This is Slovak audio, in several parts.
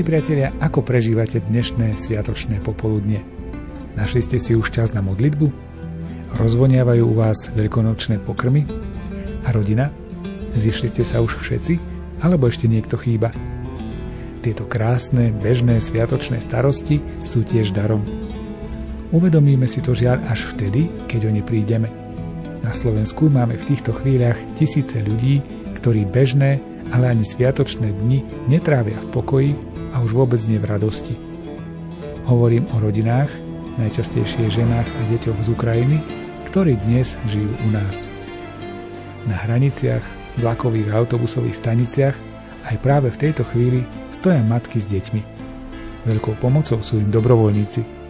Milí priatelia, ako prežívate dnešné sviatočné popoludne? Našli ste si už čas na modlitbu? Rozvoniavajú u vás veľkonočné pokrmy? A rodina? Zišli ste sa už všetci? Alebo ešte niekto chýba? Tieto krásne, bežné sviatočné starosti sú tiež darom. Uvedomíme si to žiaľ až vtedy, keď o ne prídeme. Na Slovensku máme v týchto chvíľach tisíce ľudí, ktorí bežné, ale ani sviatočné dni netrávia v pokoji a už vôbec nie v radosti. Hovorím o rodinách, najčastejšie ženách a deťoch z Ukrajiny, ktorí dnes žijú u nás. Na hraniciach, vlakových a autobusových staniciach aj práve v tejto chvíli stoja matky s deťmi. Veľkou pomocou sú im dobrovoľníci –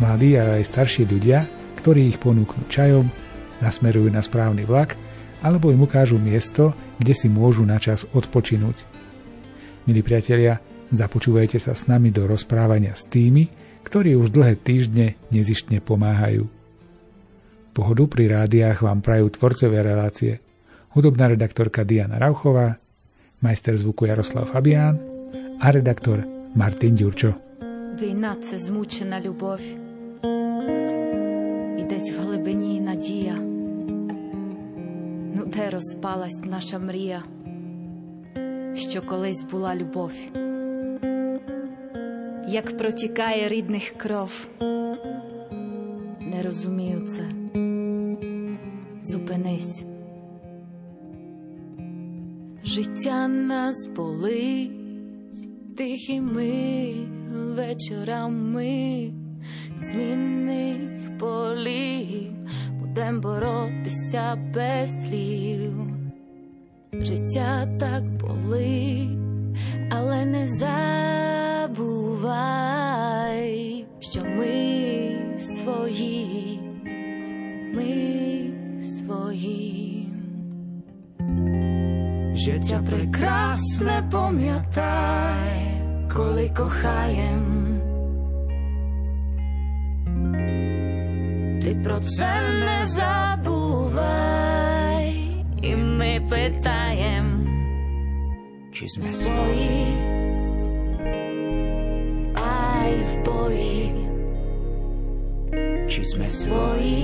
Mladí a aj starší ľudia, ktorí ich ponúknú čajom, nasmerujú na správny vlak alebo im ukážu miesto, kde si môžu na čas odpočinúť. Milí priatelia, započúvajte sa s nami do rozprávania s tými, ktorí už dlhé týždne nezištne pomáhajú. Pohodu pri rádiách vám prajú tvorcovia relácie hudobná redaktorka Diana Rauchová, majster zvuku Jaroslav Fabián a redaktor Martin Ďurčo. Війна це змучена любов десь в глибині надія, ну де розпалась наша мрія, що колись була любов, Як протікає рідних кров, не розумію це, зупинись. Життя нас болить тихими вечорами змінних полів, будем боротися без слів. Життя так болить, але не забувай, що ми свої, ми свої. Життя прекрасне пам'ятай, коли кохаєм. Ти про це не забувай, і ми питаєм, чи ми свої, aj v boji. Či sme svoji,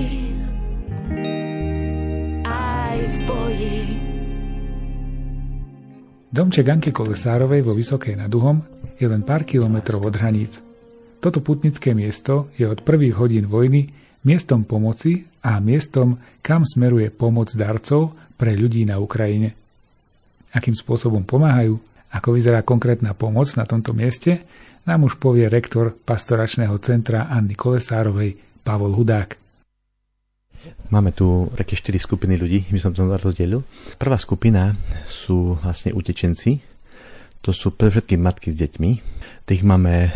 aj v boji. Domček Anky Kolesárovej vo Vysokej nad Uhom je len pár kilometrov od hraníc. Toto putnické miesto je od prvých hodín vojny miestom pomoci a miestom, kam smeruje pomoc darcov pre ľudí na Ukrajine. Akým spôsobom pomáhajú, ako vyzerá konkrétna pomoc na tomto mieste, nám už povie rektor pastoračného centra Anny Kolesárovej Pavol Hudák. Máme tu také štyri skupiny ľudí, by som to rozdelil. Prvá skupina sú vlastne utečenci, to sú predovšetkým matky s deťmi. Tých máme eh,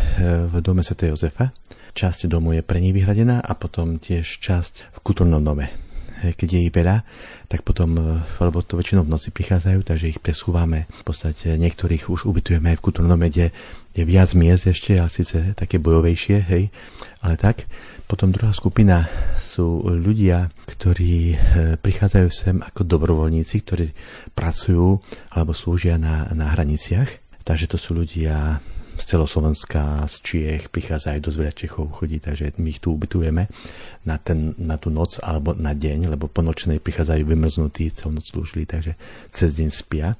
v dome Sv. Jozefa časť domu je pre nich vyhradená a potom tiež časť v kultúrnom dome. Keď je ich veľa, tak potom, e, lebo to väčšinou v noci prichádzajú, takže ich presúvame. V podstate niektorých už ubytujeme aj v kultúrnom dome, kde je viac miest ešte, ale síce také bojovejšie, hej, ale tak. Potom druhá skupina sú ľudia, ktorí e, prichádzajú sem ako dobrovoľníci, ktorí pracujú alebo slúžia na, na hraniciach. Takže to sú ľudia z celoslovenska, z Čiech, prichádza aj dosť veľa Čechov chodí, takže my ich tu ubytujeme na, ten, na tú noc alebo na deň, lebo po nočnej prichádzajú vymrznutí, celú noc slúžili, takže cez deň spia.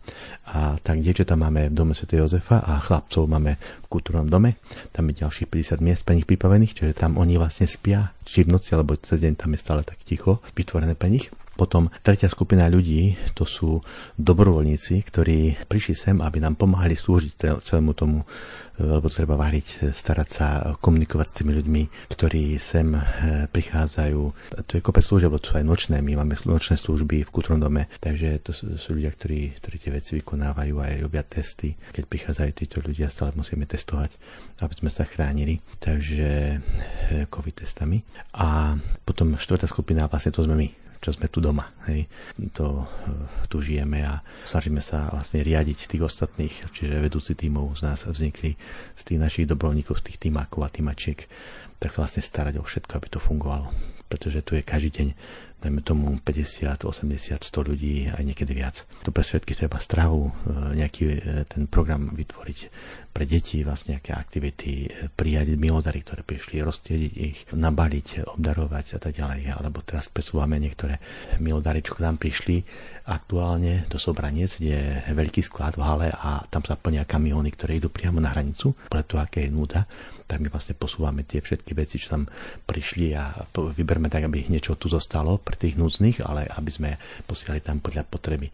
A tak dievčatá máme v dome Sv. Jozefa a chlapcov máme v kultúrnom dome. Tam je ďalších 50 miest pre nich pripravených, čiže tam oni vlastne spia, či v noci alebo cez deň tam je stále tak ticho, vytvorené pre nich. Potom tretia skupina ľudí, to sú dobrovoľníci, ktorí prišli sem, aby nám pomáhali slúžiť celému tomu, e, lebo treba variť, starať sa, komunikovať s tými ľuďmi, ktorí sem e, prichádzajú. To je kopec služieb, lebo to sú aj nočné, my máme nočné služby v kultúrnom dome, takže to sú, sú ľudia, ktorí, ktorí tie veci vykonávajú aj robia testy. Keď prichádzajú títo ľudia, stále musíme testovať, aby sme sa chránili. Takže e, COVID testami. A potom štvrtá skupina, vlastne to sme my čo sme tu doma. Hej. To, eh, tu žijeme a snažíme sa vlastne riadiť tých ostatných, čiže vedúci tímov z nás vznikli z tých našich dobrovoľníkov, z tých týmákov a týmačiek, tak sa vlastne starať o všetko, aby to fungovalo. Pretože tu je každý deň dajme tomu 50, 80, 100 ľudí, aj niekedy viac. To pre všetky treba stravu, e, nejaký e, ten program vytvoriť pre deti, vlastne nejaké aktivity, e, prijať milodary, ktoré prišli, roztiediť ich, nabaliť, obdarovať a tak ďalej. Alebo teraz presúvame niektoré milodary, čo nám prišli aktuálne do Sobranec, je veľký sklad v hale a tam sa plnia kamióny, ktoré idú priamo na hranicu, preto aké je núda tak my vlastne posúvame tie všetky veci, čo tam prišli a vyberme tak, aby niečo tu zostalo pre tých núdznych, ale aby sme posielali tam podľa potreby.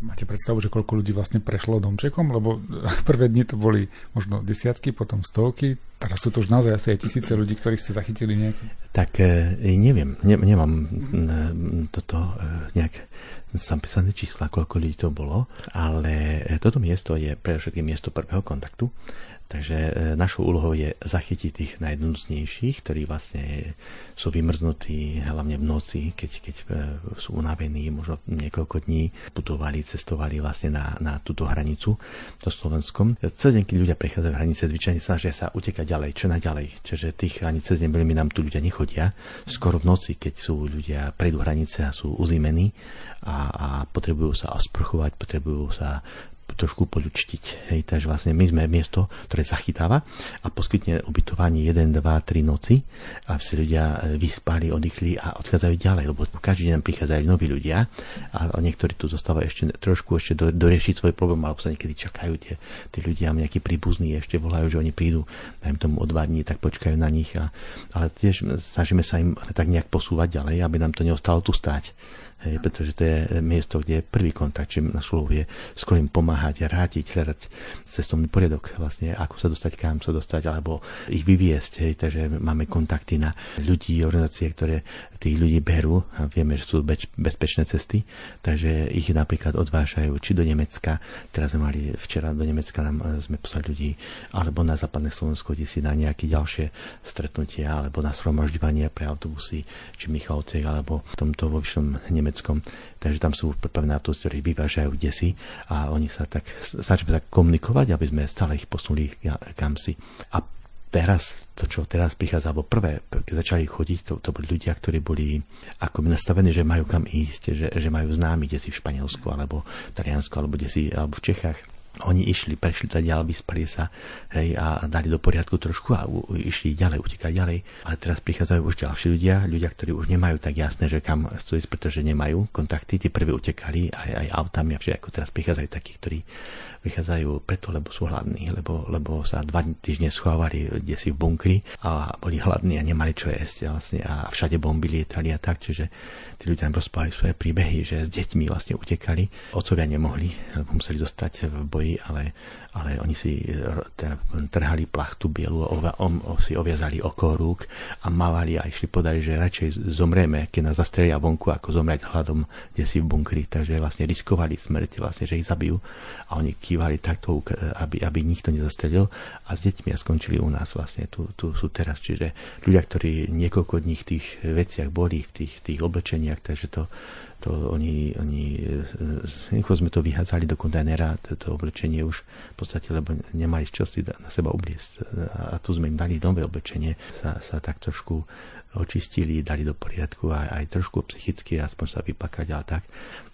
Máte predstavu, že koľko ľudí vlastne prešlo domčekom? Lebo prvé dni to boli možno desiatky, potom stovky, teraz sú to už naozaj asi aj tisíce ľudí, ktorých ste zachytili nejaké. Tak e, neviem, ne, nemám e, toto e, nejak zapísané čísla, koľko ľudí to bolo, ale toto miesto je pre všetky miesto prvého kontaktu Takže e, našou úlohou je zachytiť tých najnúcnejších, ktorí vlastne sú vymrznutí hlavne v noci, keď, keď e, sú unavení, možno niekoľko dní putovali, cestovali vlastne na, na túto hranicu do Slovenskom. Celý deň, keď ľudia prechádzajú hranice, zvyčajne snažia sa utekať ďalej, čo naďalej. Čiže tých hranic cez deň veľmi nám tu ľudia nechodia. Skoro v noci, keď sú ľudia prejdú hranice a sú uzimení a, a potrebujú sa osprchovať, potrebujú sa trošku poľučtiť. Hej, takže vlastne my sme miesto, ktoré zachytáva a poskytne ubytovanie 1, 2, 3 noci a si ľudia e, vyspali, oddychli a odchádzajú ďalej, lebo každý deň prichádzajú noví ľudia a niektorí tu zostávajú ešte trošku ešte do, doriešiť svoj problém, alebo sa niekedy čakajú tie, tí ľudia, nejakí príbuzní ešte volajú, že oni prídu, dajme tomu o dva dní, tak počkajú na nich. A, ale tiež snažíme sa im tak nejak posúvať ďalej, aby nám to neostalo tu stáť. Hej, pretože to je miesto, kde je prvý kontakt, či na slovo je skôr im pomáhať a rádiť, hľadať cestovný poriadok, vlastne ako sa dostať, kam sa dostať, alebo ich vyviesť. Hej, takže máme kontakty na ľudí, organizácie, ktoré tých ľudí berú a vieme, že sú beč, bezpečné cesty, takže ich napríklad odvážajú či do Nemecka, teraz sme mali včera do Nemecka nám e, sme poslali ľudí, alebo na západné Slovensko, kde si na nejaké ďalšie stretnutia, alebo na shromažďovanie pre autobusy, či Michalovce, alebo v tomto vo vyššom Nemeckom. Takže tam sú pripravené autobusy, ktorí vyvážajú kde si a oni sa tak začneme tak komunikovať, aby sme stále ich posunuli kam si. A teraz, to čo teraz prichádza, alebo prvé, keď začali chodiť, to, to boli ľudia, ktorí boli ako nastavení, že majú kam ísť, že, že majú známy, kde si v Španielsku, alebo v Taliansku, alebo kde si, alebo v Čechách oni išli, prešli tá ďalej, vyspali sa hej, a dali do poriadku trošku a u, išli ďalej, utekali ďalej. Ale teraz prichádzajú už ďalší ľudia, ľudia, ktorí už nemajú tak jasné, že kam chcú ísť, pretože nemajú kontakty. Tí prví utekali aj, aj autami a všetko. Teraz prichádzajú takí, ktorí vychádzajú preto, lebo sú hladní, lebo, lebo sa dva týždne schovávali kde si v bunkri a boli hladní a nemali čo jesť a, vlastne, a všade bomby lietali a tak, čiže tí ľudia nám rozprávali svoje príbehy, že s deťmi vlastne utekali, otcovia nemohli, lebo museli zostať v boji, ale, ale oni si trhali plachtu bielu, ova, om, si oviazali oko rúk a mávali a išli podali, že radšej zomrieme, keď nás zastrelia vonku, ako zomrieť hladom, kde si v bunkri, takže vlastne riskovali smrť, vlastne, že ich zabijú. A oni kývali takto, aby, aby nikto nezastrelil. A s deťmi a skončili u nás vlastne, tu, tu sú teraz. Čiže ľudia, ktorí niekoľko dní v tých veciach boli, v tých, tých oblečeniach, takže to, to oni, oni rýchlo sme to vyhádzali do kontajnera, to, oblečenie už v podstate, lebo nemali čo si na seba obliecť. A tu sme im dali nové oblečenie, sa, sa tak trošku očistili, dali do poriadku aj, aj trošku psychicky, aspoň sa vypakať, ale tak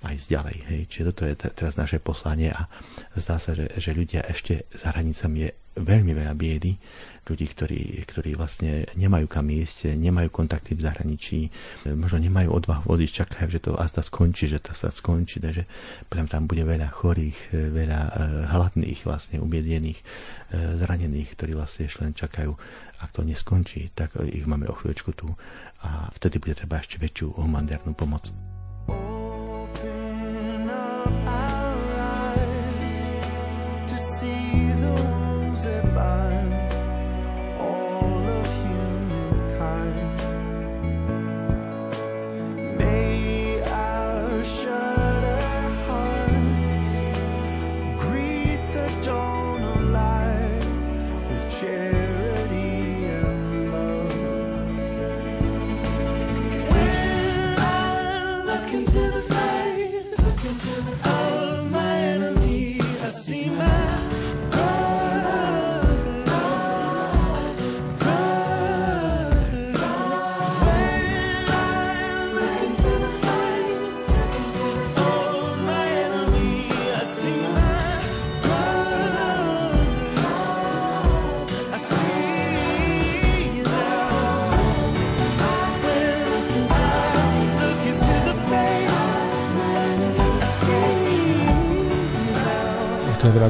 aj ďalej. Hej. Čiže toto je t- teraz naše poslanie a zdá sa, že, že ľudia ešte za hranicami je veľmi veľa biedy, ľudí, ktorí, ktorí vlastne nemajú kam ísť, nemajú kontakty v zahraničí, možno nemajú odvahu odísť, čakajú, že to azda skončí, že to sa skončí, takže priam tam bude veľa chorých, veľa uh, hladných, vlastne ubiedených, uh, zranených, ktorí vlastne ešte len čakajú ak to neskončí, tak ich máme o chvíľočku tu a vtedy bude treba ešte väčšiu humanitárnu pomoc. prišlo veľa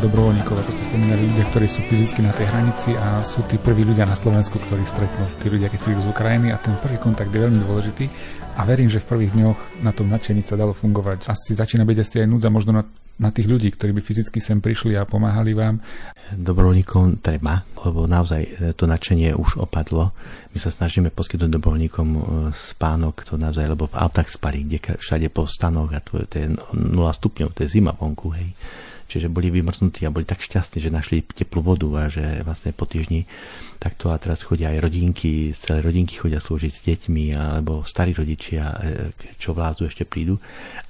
dobrovoľníkov, ako ste spomínali, ľudia, ktorí sú fyzicky na tej hranici a sú tí prví ľudia na Slovensku, ktorí stretnú tí ľudia, keď prídu z Ukrajiny a ten prvý kontakt je veľmi dôležitý a verím, že v prvých dňoch na tom nadšení sa dalo fungovať. Asi začína byť asi aj núdza možno na, na tých ľudí, ktorí by fyzicky sem prišli a pomáhali vám. Dobrovoľníkom treba, lebo naozaj to nadšenie už opadlo. My sa snažíme poskytnúť dobrovoľníkom e, spánok, to naozaj, lebo v autách spali, kde všade po stanoch a to, to je 0 stupňov, to je zima vonku, hej. Čiže boli vymrznutí a boli tak šťastní, že našli teplú vodu a že vlastne po týždni takto a teraz chodia aj rodinky, celé rodinky chodia slúžiť s deťmi alebo starí rodičia, e, čo vládzu ešte prídu.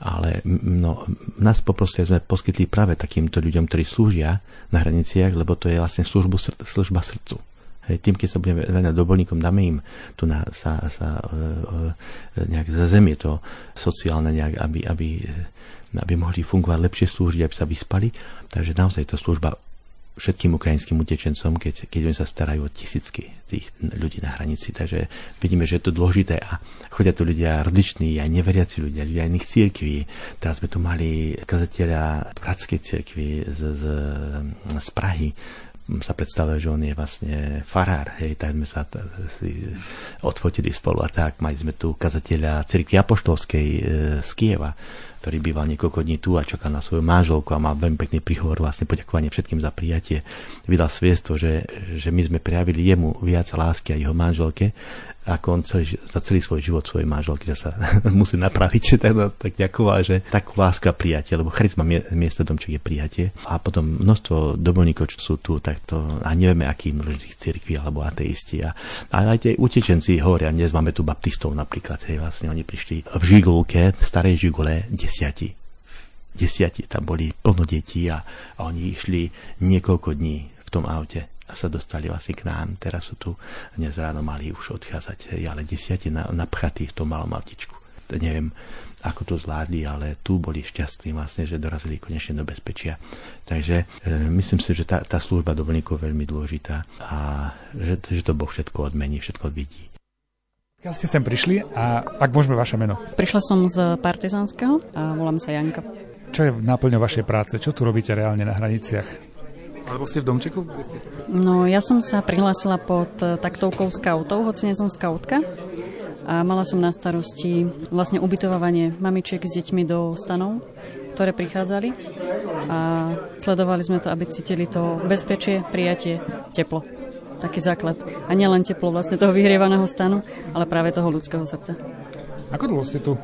Ale no, nás poprosili, sme poskytli práve takýmto ľuďom, ktorí slúžia na hraniciach, lebo to je vlastne službu, služba srdcu. Hej, tým, keď sa budeme venovať dobrovoľníkom, dáme im tu na, sa, sa, e, e, nejak za zemie to sociálne, nejak, aby, aby aby mohli fungovať lepšie slúžiť, aby sa vyspali. Takže naozaj to služba všetkým ukrajinským utečencom, keď, keď oni sa starajú o tisícky tých ľudí na hranici. Takže vidíme, že je to dôležité a chodia tu ľudia rozliční, aj neveriaci ľudia, ľudia iných církví. Teraz sme tu mali kazateľa Bratskej církvy z, z, z Prahy, sa predstavuje, že on je vlastne farár, hej, tak sme sa t- si odfotili spolu a tak. Mali sme tu kazateľa cirkvi apoštolskej e, z Kieva, ktorý býval niekoľko dní tu a čakal na svoju manželku a mal veľmi pekný príhovor, vlastne poďakovanie všetkým za prijatie. Vydal sviestvo, že, že my sme prejavili jemu viac lásky a jeho manželke, ako on celý, za celý svoj život svojej manželky, že sa musí napraviť, tak, tak ďakoval, že takú lásku a prijatie, lebo charizma miesta domček je prijatie. A potom množstvo dobrovoľníkov, čo sú tu, tak to, a nevieme, aký množných cirkví alebo ateisti. A, ale aj tie utečenci hovoria, dnes máme tu baptistov napríklad, hej, vlastne oni prišli v Žigulke, starej Žigule, desiati desiati tam boli plno detí a, oni išli niekoľko dní v tom aute a sa dostali vlastne k nám. Teraz sú tu, dnes ráno mali už odchádzať, ale desiati na, napchatí v tom malom autičku. Neviem, ako to zvládli, ale tu boli šťastní vlastne, že dorazili konečne do bezpečia. Takže e, myslím si, že tá, tá služba dovolníkov je veľmi dôležitá a že, že to Boh všetko odmení, všetko vidí. Keď ste sem prišli a ak môžeme vaše meno? Prišla som z Partizánskeho a volám sa Janka. Čo je náplňou vašej práce? Čo tu robíte reálne na hraniciach? Alebo ste v domčeku? No, ja som sa prihlásila pod taktovkou skautov, hoci nie som skautka. A mala som na starosti vlastne ubytovávanie mamičiek s deťmi do stanov, ktoré prichádzali. A sledovali sme to, aby cítili to bezpečie, prijatie, teplo. Taký základ. A nielen teplo vlastne toho vyhrievaného stanu, ale práve toho ľudského srdca. Ako dlho ste tu?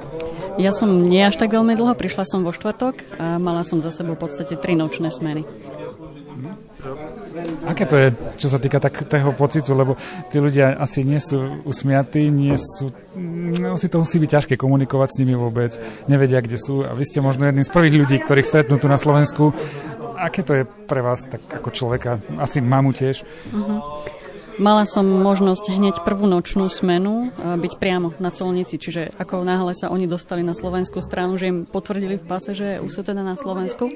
Ja som nie až tak veľmi dlho, prišla som vo štvrtok a mala som za sebou v podstate tri nočné smeny. Aké to je, čo sa týka takého pocitu, lebo tí ľudia asi nie sú usmiatí, nie sú, no, si to musí byť ťažké komunikovať s nimi vôbec, nevedia, kde sú a vy ste možno jedným z prvých ľudí, ktorých stretnú tu na Slovensku. Aké to je pre vás tak ako človeka? Asi mamu tiež. Uh-huh. Mala som možnosť hneď prvú nočnú smenu byť priamo na colnici, čiže ako náhle sa oni dostali na slovenskú stranu, že im potvrdili v pase, že už sú teda na Slovensku,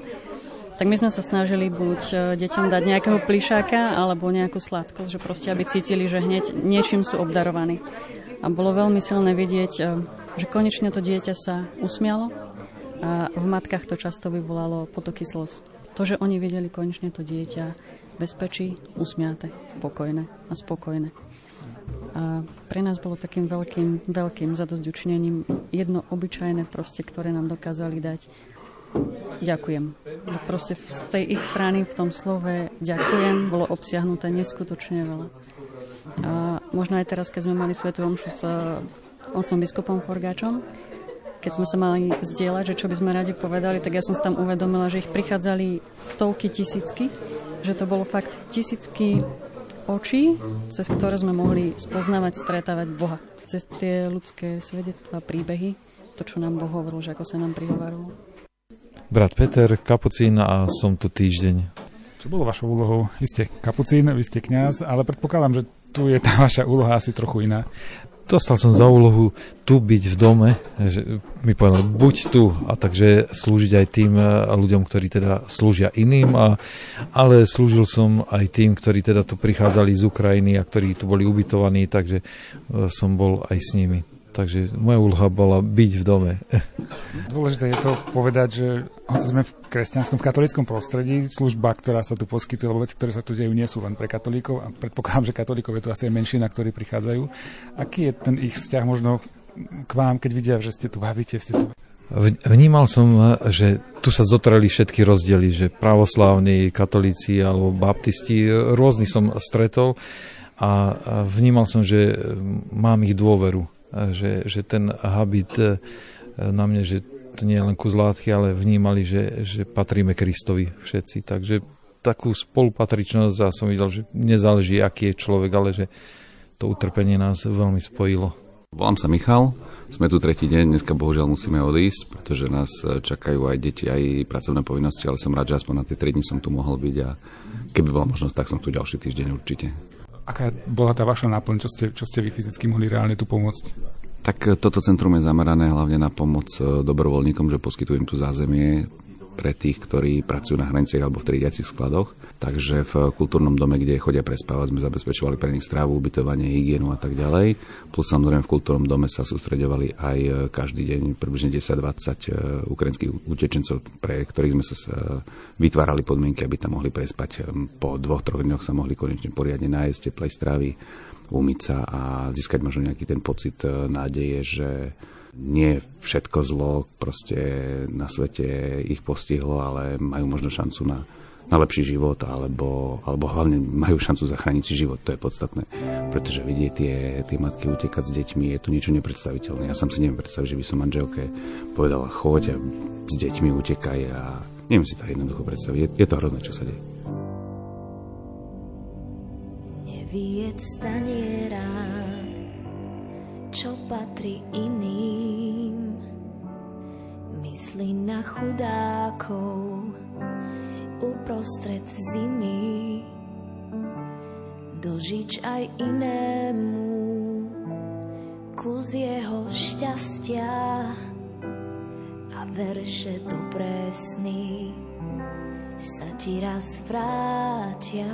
tak my sme sa snažili buď e, deťom dať nejakého plišáka alebo nejakú sladkosť, že proste aby cítili, že hneď niečím sú obdarovaní. A bolo veľmi silné vidieť, e, že konečne to dieťa sa usmialo a v matkách to často vyvolalo potoky slz. To, že oni videli konečne to dieťa bezpečí, usmiate, pokojné a spokojné. A pre nás bolo takým veľkým, veľkým zadozďučnením jedno obyčajné proste, ktoré nám dokázali dať ďakujem. Proste z tej ich strany v tom slove ďakujem bolo obsiahnuté neskutočne veľa. A možno aj teraz, keď sme mali svetú omšu s otcom biskupom Forgáčom, keď sme sa mali zdieľať, že čo by sme radi povedali, tak ja som si tam uvedomila, že ich prichádzali stovky, tisícky, že to bolo fakt tisícky očí, cez ktoré sme mohli spoznávať, stretávať Boha. Cez tie ľudské svedectvá, príbehy, to, čo nám Boh hovoril, že ako sa nám prihovarilo brat Peter, kapucín a som tu týždeň. Čo bolo vašou úlohou? Vy ste kapucín, vy ste kňaz, ale predpokladám, že tu je tá vaša úloha asi trochu iná. Dostal som za úlohu tu byť v dome, že mi povedal, buď tu, a takže slúžiť aj tým eh, ľuďom, ktorí teda slúžia iným, a, ale slúžil som aj tým, ktorí teda tu prichádzali z Ukrajiny a ktorí tu boli ubytovaní, takže eh, som bol aj s nimi. Takže moja úloha bola byť v dome. Dôležité je to povedať, že hoci sme v kresťanskom, v katolickom prostredí, služba, ktorá sa tu poskytuje, lebo veci, ktoré sa tu dejú, nie sú len pre katolíkov a predpokladám, že katolíkov je tu asi aj menšina, ktorí prichádzajú. Aký je ten ich vzťah možno k vám, keď vidia, že ste tu, vábite, ste tu? Vnímal som, že tu sa zotreli všetky rozdiely, že pravoslávni, katolíci alebo baptisti, rôzny som stretol a vnímal som, že mám ich dôveru, že, že ten habit e, na mne, že to nie je len kus lásky, ale vnímali, že, že patríme Kristovi všetci. Takže takú spolupatričnosť a som videl, že nezáleží, aký je človek, ale že to utrpenie nás veľmi spojilo. Volám sa Michal, sme tu tretí deň, dneska bohužiaľ musíme odísť, pretože nás čakajú aj deti, aj pracovné povinnosti, ale som rád, že aspoň na tie 3 dni som tu mohol byť a keby bola možnosť, tak som tu ďalší týždeň určite. Aká bola tá vaša náplň, čo ste, čo ste vy fyzicky mohli reálne tu pomôcť? Tak toto centrum je zamerané hlavne na pomoc dobrovoľníkom, že poskytujem tu zázemie, pre tých, ktorí pracujú na hraniciach alebo v triediacich skladoch. Takže v kultúrnom dome, kde chodia prespávať, sme zabezpečovali pre nich strávu, ubytovanie, hygienu a tak ďalej. Plus samozrejme v kultúrnom dome sa sústredovali aj e, každý deň približne 10-20 e, ukrajinských utečencov, pre ktorých sme sa vytvárali podmienky, aby tam mohli prespať. Po dvoch, troch dňoch sa mohli konečne poriadne nájsť teplej stravy, umyť sa a získať možno nejaký ten pocit e, nádeje, že nie všetko zlo proste na svete ich postihlo, ale majú možno šancu na, na lepší život, alebo, alebo hlavne majú šancu zachrániť si život, to je podstatné. Pretože vidieť tie, tie matky utekať s deťmi je to niečo nepredstaviteľné. Ja sám si neviem predstaviť, že by som manželke povedala, choď a s deťmi utekaj a neviem si to jednoducho predstaviť. Je, je to hrozné, čo sa deje. Neviec čo patrí iným. Myslí na chudákov uprostred zimy. Dožič aj inému kus jeho šťastia a verše dobré sny sa ti raz vrátia.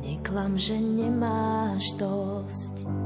Neklam, že nemáš dosť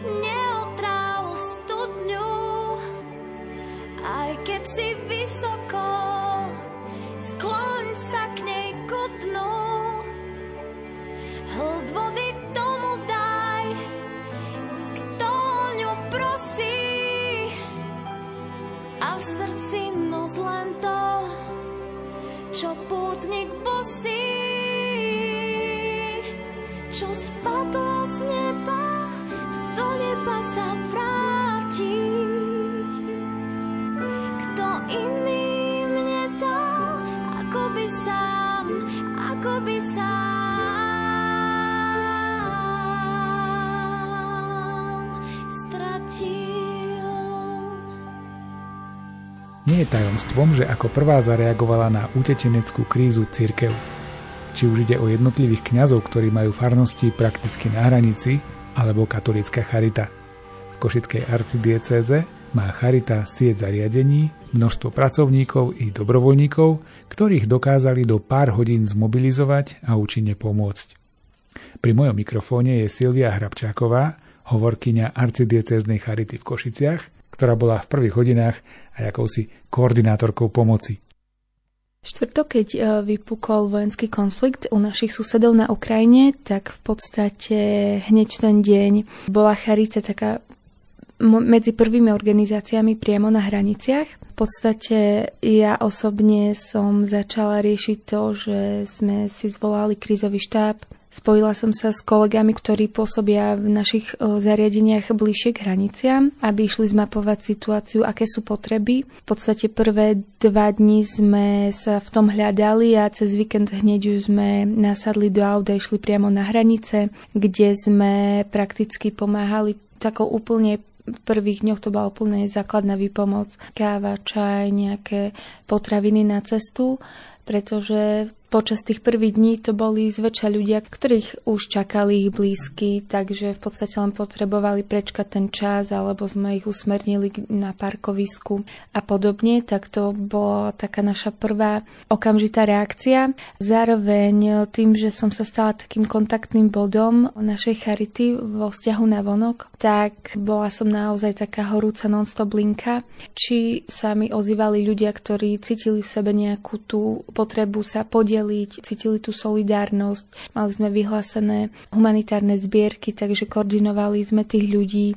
neotráv studňu, aj keď si vysoko, skloň sa k nej ku dnu. Hlд vody tomu daj, kto ňu prosí, a v srdci nos len to, čo pútnik bosí, čo spadlo Nie je tajomstvom, že ako prvá zareagovala na utečeneckú krízu církev. Či už ide o jednotlivých kňazov, ktorí majú farnosti prakticky na hranici, alebo katolická charita. V Košickej arcidiecéze má charita sieť zariadení, množstvo pracovníkov i dobrovoľníkov, ktorých dokázali do pár hodín zmobilizovať a účinne pomôcť. Pri mojom mikrofóne je Silvia Hrabčáková, hovorkyňa arcidiecéznej charity v Košiciach, ktorá bola v prvých hodinách aj akousi koordinátorkou pomoci. Štvrtok, keď e, vypukol vojenský konflikt u našich susedov na Ukrajine, tak v podstate hneď ten deň bola Charita taká medzi prvými organizáciami priamo na hraniciach. V podstate ja osobne som začala riešiť to, že sme si zvolali krízový štáb, Spojila som sa s kolegami, ktorí pôsobia v našich zariadeniach bližšie k hraniciam, aby išli zmapovať situáciu, aké sú potreby. V podstate prvé dva dní sme sa v tom hľadali a cez víkend hneď už sme nasadli do auta, išli priamo na hranice, kde sme prakticky pomáhali takou úplne v prvých dňoch to bola úplne základná výpomoc. Káva, čaj, nejaké potraviny na cestu, pretože Počas tých prvých dní to boli zväčša ľudia, ktorých už čakali ich blízky, takže v podstate len potrebovali prečkať ten čas, alebo sme ich usmernili na parkovisku a podobne, tak to bola taká naša prvá okamžitá reakcia. Zároveň tým, že som sa stala takým kontaktným bodom našej charity vo vzťahu na vonok, tak bola som naozaj taká horúca non-stop linka. Či sa mi ozývali ľudia, ktorí cítili v sebe nejakú tú potrebu sa podieť podeliť, cítili tú solidárnosť. Mali sme vyhlásené humanitárne zbierky, takže koordinovali sme tých ľudí.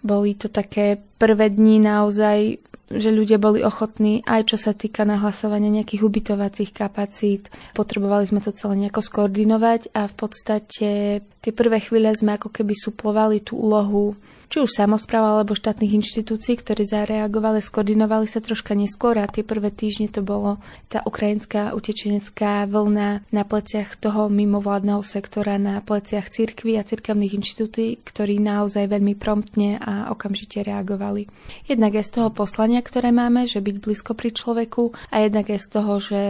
Boli to také prvé dni naozaj že ľudia boli ochotní, aj čo sa týka nahlasovania nejakých ubytovacích kapacít. Potrebovali sme to celé nejako skoordinovať a v podstate tie prvé chvíle sme ako keby suplovali tú úlohu či už samozpráva alebo štátnych inštitúcií, ktorí zareagovali, skoordinovali sa troška neskôr a tie prvé týždne to bolo tá ukrajinská utečenecká vlna na pleciach toho mimovládneho sektora, na pleciach cirkví a cirkevných inštitúcií, ktorí naozaj veľmi promptne a okamžite reagovali. Jednak je z toho poslania, ktoré máme, že byť blízko pri človeku a jednak je z toho, že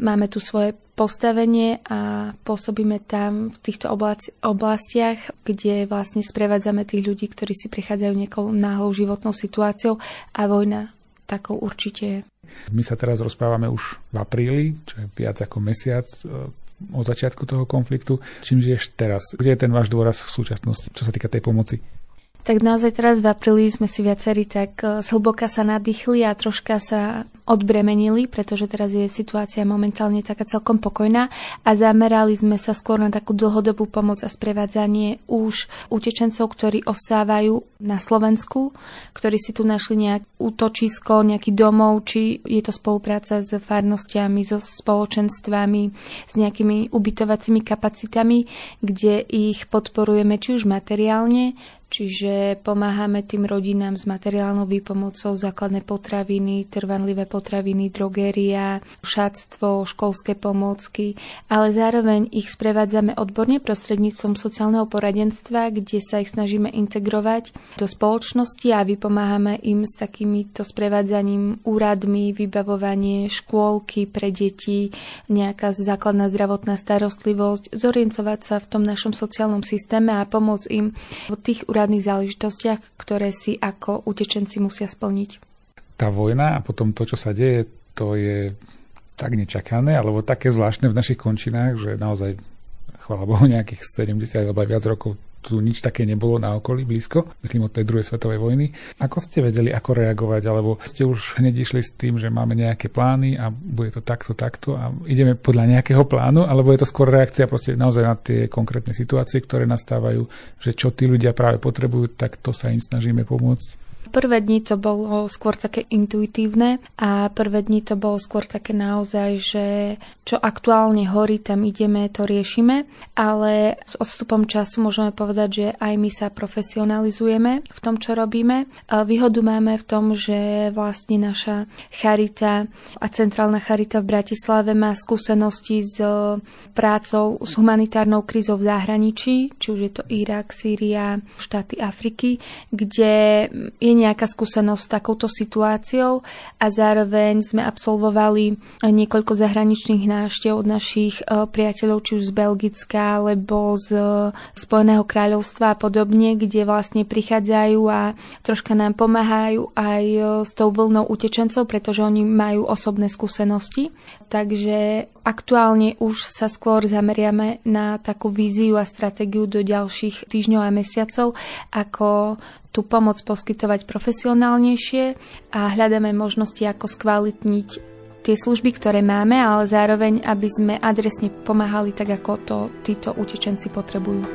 máme tu svoje postavenie a pôsobíme tam v týchto oblastiach, kde vlastne sprevádzame tých ľudí, ktorí si prichádzajú nejakou náhlou životnou situáciou a vojna takou určite je. My sa teraz rozprávame už v apríli, čo je viac ako mesiac e, o začiatku toho konfliktu. Čím žiješ teraz? Kde je ten váš dôraz v súčasnosti, čo sa týka tej pomoci? Tak naozaj teraz v apríli sme si viacerí tak e, zhlboka sa nadýchli a troška sa odbremenili, pretože teraz je situácia momentálne taká celkom pokojná a zamerali sme sa skôr na takú dlhodobú pomoc a sprevádzanie už utečencov, ktorí ostávajú na Slovensku, ktorí si tu našli nejak útočisko, nejaký domov, či je to spolupráca s farnostiami, so spoločenstvami, s nejakými ubytovacími kapacitami, kde ich podporujeme či už materiálne, Čiže pomáhame tým rodinám s materiálnou výpomocou, základné potraviny, trvanlivé potraviny, drogéria, šatstvo, školské pomôcky, ale zároveň ich sprevádzame odborne prostredníctvom sociálneho poradenstva, kde sa ich snažíme integrovať do spoločnosti a vypomáhame im s takýmito sprevádzaním úradmi, vybavovanie škôlky pre deti, nejaká základná zdravotná starostlivosť, zorientovať sa v tom našom sociálnom systéme a pomôcť im v tých úradných mimoriadných záležitostiach, ktoré si ako utečenci musia splniť. Tá vojna a potom to, čo sa deje, to je tak nečakané, alebo také zvláštne v našich končinách, že naozaj chvála Bohu, nejakých 70 alebo aj viac rokov tu nič také nebolo na okolí blízko, myslím od tej druhej svetovej vojny. Ako ste vedeli, ako reagovať, alebo ste už hneď išli s tým, že máme nejaké plány a bude to takto, takto a ideme podľa nejakého plánu, alebo je to skôr reakcia proste naozaj na tie konkrétne situácie, ktoré nastávajú, že čo tí ľudia práve potrebujú, tak to sa im snažíme pomôcť? Prvé dni to bolo skôr také intuitívne a prvé dni to bolo skôr také naozaj, že čo aktuálne horí, tam ideme, to riešime, ale s odstupom času môžeme povedať, že aj my sa profesionalizujeme v tom, čo robíme. Výhodu máme v tom, že vlastne naša charita a centrálna charita v Bratislave má skúsenosti s prácou s humanitárnou krízou v zahraničí, či už je to Irak, Sýria, štáty Afriky, kde je nejaká skúsenosť s takouto situáciou a zároveň sme absolvovali niekoľko zahraničných návštev od našich e, priateľov, či už z Belgická alebo z Spojeného kráľovstva a podobne, kde vlastne prichádzajú a troška nám pomáhajú aj e, s tou vlnou utečencov, pretože oni majú osobné skúsenosti. Takže aktuálne už sa skôr zameriame na takú víziu a stratégiu do ďalších týždňov a mesiacov, ako tú pomoc poskytovať profesionálnejšie a hľadáme možnosti, ako skvalitniť tie služby, ktoré máme, ale zároveň, aby sme adresne pomáhali tak, ako to títo utečenci potrebujú.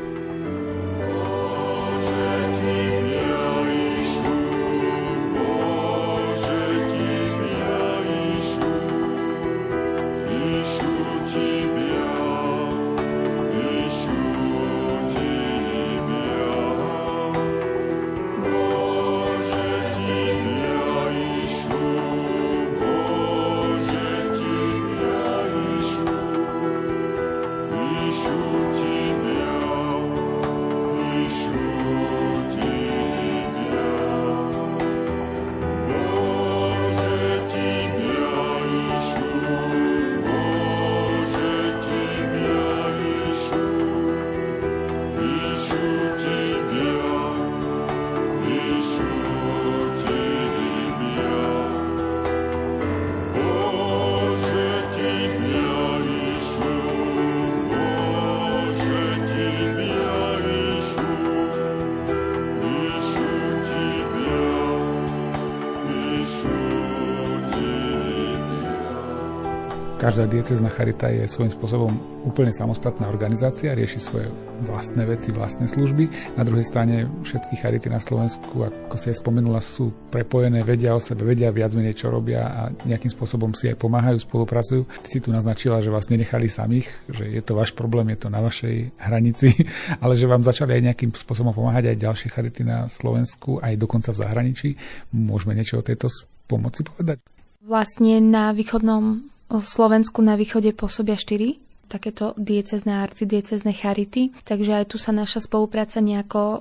Každá diecezna charita je svojím spôsobom úplne samostatná organizácia, rieši svoje vlastné veci, vlastné služby. Na druhej strane všetky charity na Slovensku, ako si aj spomenula, sú prepojené, vedia o sebe, vedia viac menej čo robia a nejakým spôsobom si aj pomáhajú, spolupracujú. Ty si tu naznačila, že vás nenechali samých, že je to váš problém, je to na vašej hranici, ale že vám začali aj nejakým spôsobom pomáhať aj ďalšie charity na Slovensku, aj dokonca v zahraničí. Môžeme niečo o tejto pomoci povedať? Vlastne na východnom Slovensku na východe pôsobia štyri takéto diecezné a arcidiecezné charity, takže aj tu sa naša spolupráca nejako o,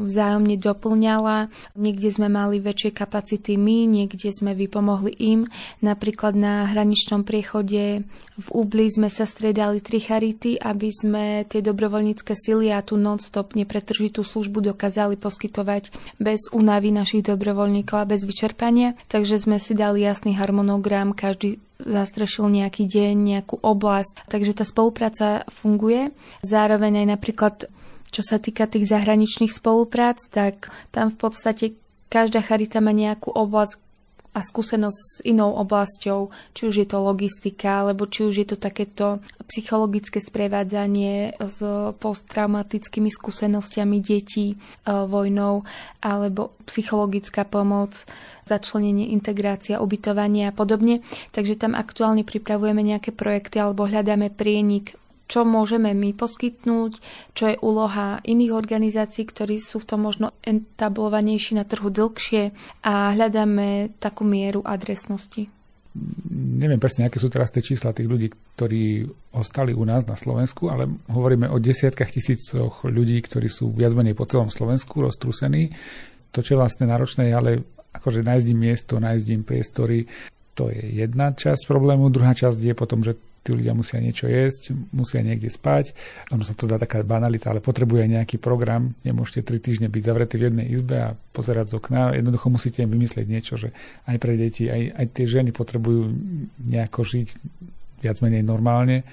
vzájomne doplňala. Niekde sme mali väčšie kapacity my, niekde sme vypomohli im. Napríklad na hraničnom priechode v Ubli sme sa stredali tri charity, aby sme tie dobrovoľnícke sily a tú non-stop nepretržitú službu dokázali poskytovať bez únavy našich dobrovoľníkov a bez vyčerpania. Takže sme si dali jasný harmonogram, každý zastrešil nejaký deň, nejakú oblasť. Takže tá spolupráca funguje. Zároveň aj napríklad, čo sa týka tých zahraničných spoluprác, tak tam v podstate každá charita má nejakú oblasť, a skúsenosť s inou oblasťou, či už je to logistika, alebo či už je to takéto psychologické sprevádzanie s posttraumatickými skúsenostiami detí e, vojnou, alebo psychologická pomoc, začlenenie, integrácia, ubytovanie a podobne. Takže tam aktuálne pripravujeme nejaké projekty alebo hľadáme prienik čo môžeme my poskytnúť, čo je úloha iných organizácií, ktorí sú v tom možno entablovanejší na trhu dlhšie a hľadáme takú mieru adresnosti. Neviem presne, aké sú teraz tie čísla tých ľudí, ktorí ostali u nás na Slovensku, ale hovoríme o desiatkách tisícoch ľudí, ktorí sú viac menej po celom Slovensku roztrúsení. To, čo je vlastne náročné, je ale akože nájsť im miesto, nájsť im priestory, to je jedna časť problému. Druhá časť je potom, že tí ľudia musia niečo jesť, musia niekde spať. Ono sa to zdá taká banalita, ale potrebuje nejaký program. Nemôžete tri týždne byť zavretí v jednej izbe a pozerať z okna. Jednoducho musíte im vymyslieť niečo, že aj pre deti, aj, aj tie ženy potrebujú nejako žiť viac menej normálne.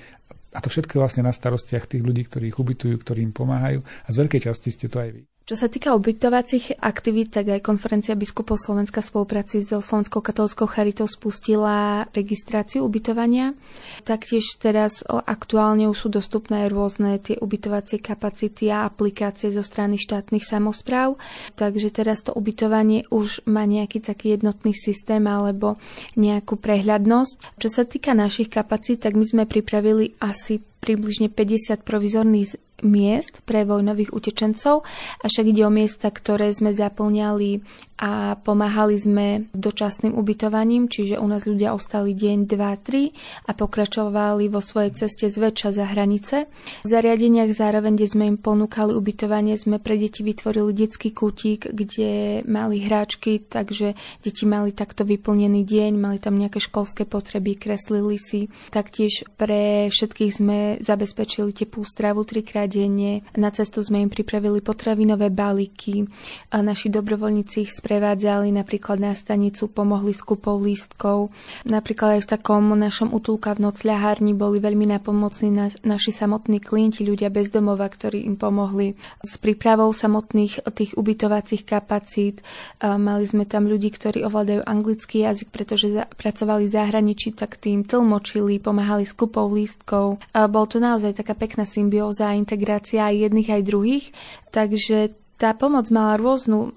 A to všetko je vlastne na starostiach tých ľudí, ktorí ich ubytujú, ktorí im pomáhajú. A z veľkej časti ste to aj vy. Čo sa týka ubytovacích aktivít, tak aj konferencia biskupov Slovenska v spolupráci so Slovenskou katolickou charitou spustila registráciu ubytovania. Taktiež teraz aktuálne už sú dostupné rôzne tie ubytovacie kapacity a aplikácie zo strany štátnych samozpráv. Takže teraz to ubytovanie už má nejaký taký jednotný systém alebo nejakú prehľadnosť. Čo sa týka našich kapacít, tak my sme pripravili asi približne 50 provizorných miest pre vojnových utečencov, avšak ide o miesta, ktoré sme zaplňali a pomáhali sme dočasným ubytovaním, čiže u nás ľudia ostali deň, dva, tri a pokračovali vo svojej ceste zväčša za hranice. V zariadeniach zároveň, kde sme im ponúkali ubytovanie, sme pre deti vytvorili detský kútik, kde mali hráčky, takže deti mali takto vyplnený deň, mali tam nejaké školské potreby, kreslili si. Taktiež pre všetkých sme zabezpečili teplú stravu trikrát denne. Na cestu sme im pripravili potravinové balíky. A naši dobrovoľníci ich sprevádzali napríklad na stanicu, pomohli s kúpou lístkov. Napríklad aj v takom našom utulka v nocľahárni boli veľmi napomocní na, naši samotní klienti, ľudia bez domova, ktorí im pomohli s prípravou samotných tých ubytovacích kapacít. A mali sme tam ľudí, ktorí ovládajú anglický jazyk, pretože za, pracovali v zahraničí, tak tým tlmočili, pomáhali s kúpou lístkov. A bol to naozaj taká pekná symbióza a integrácia aj jedných aj druhých. Takže tá pomoc mala rôznu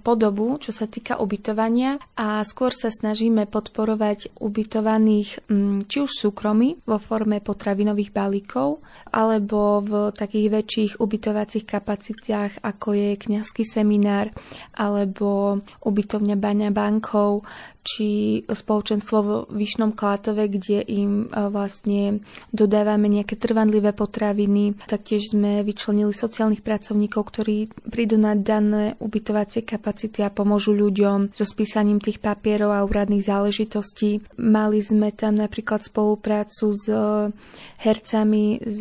podobu, čo sa týka ubytovania a skôr sa snažíme podporovať ubytovaných či už súkromí vo forme potravinových balíkov alebo v takých väčších ubytovacích kapacitách, ako je kňazský seminár alebo ubytovňa Baňa bankov či spoločenstvo v Vyšnom Klátove, kde im e, vlastne dodávame nejaké trvanlivé potraviny. Taktiež sme vyčlenili sociálnych pracovníkov, ktorí prídu na dané ubytovacie kapacity a pomôžu ľuďom so spísaním tých papierov a úradných záležitostí. Mali sme tam napríklad spoluprácu s hercami z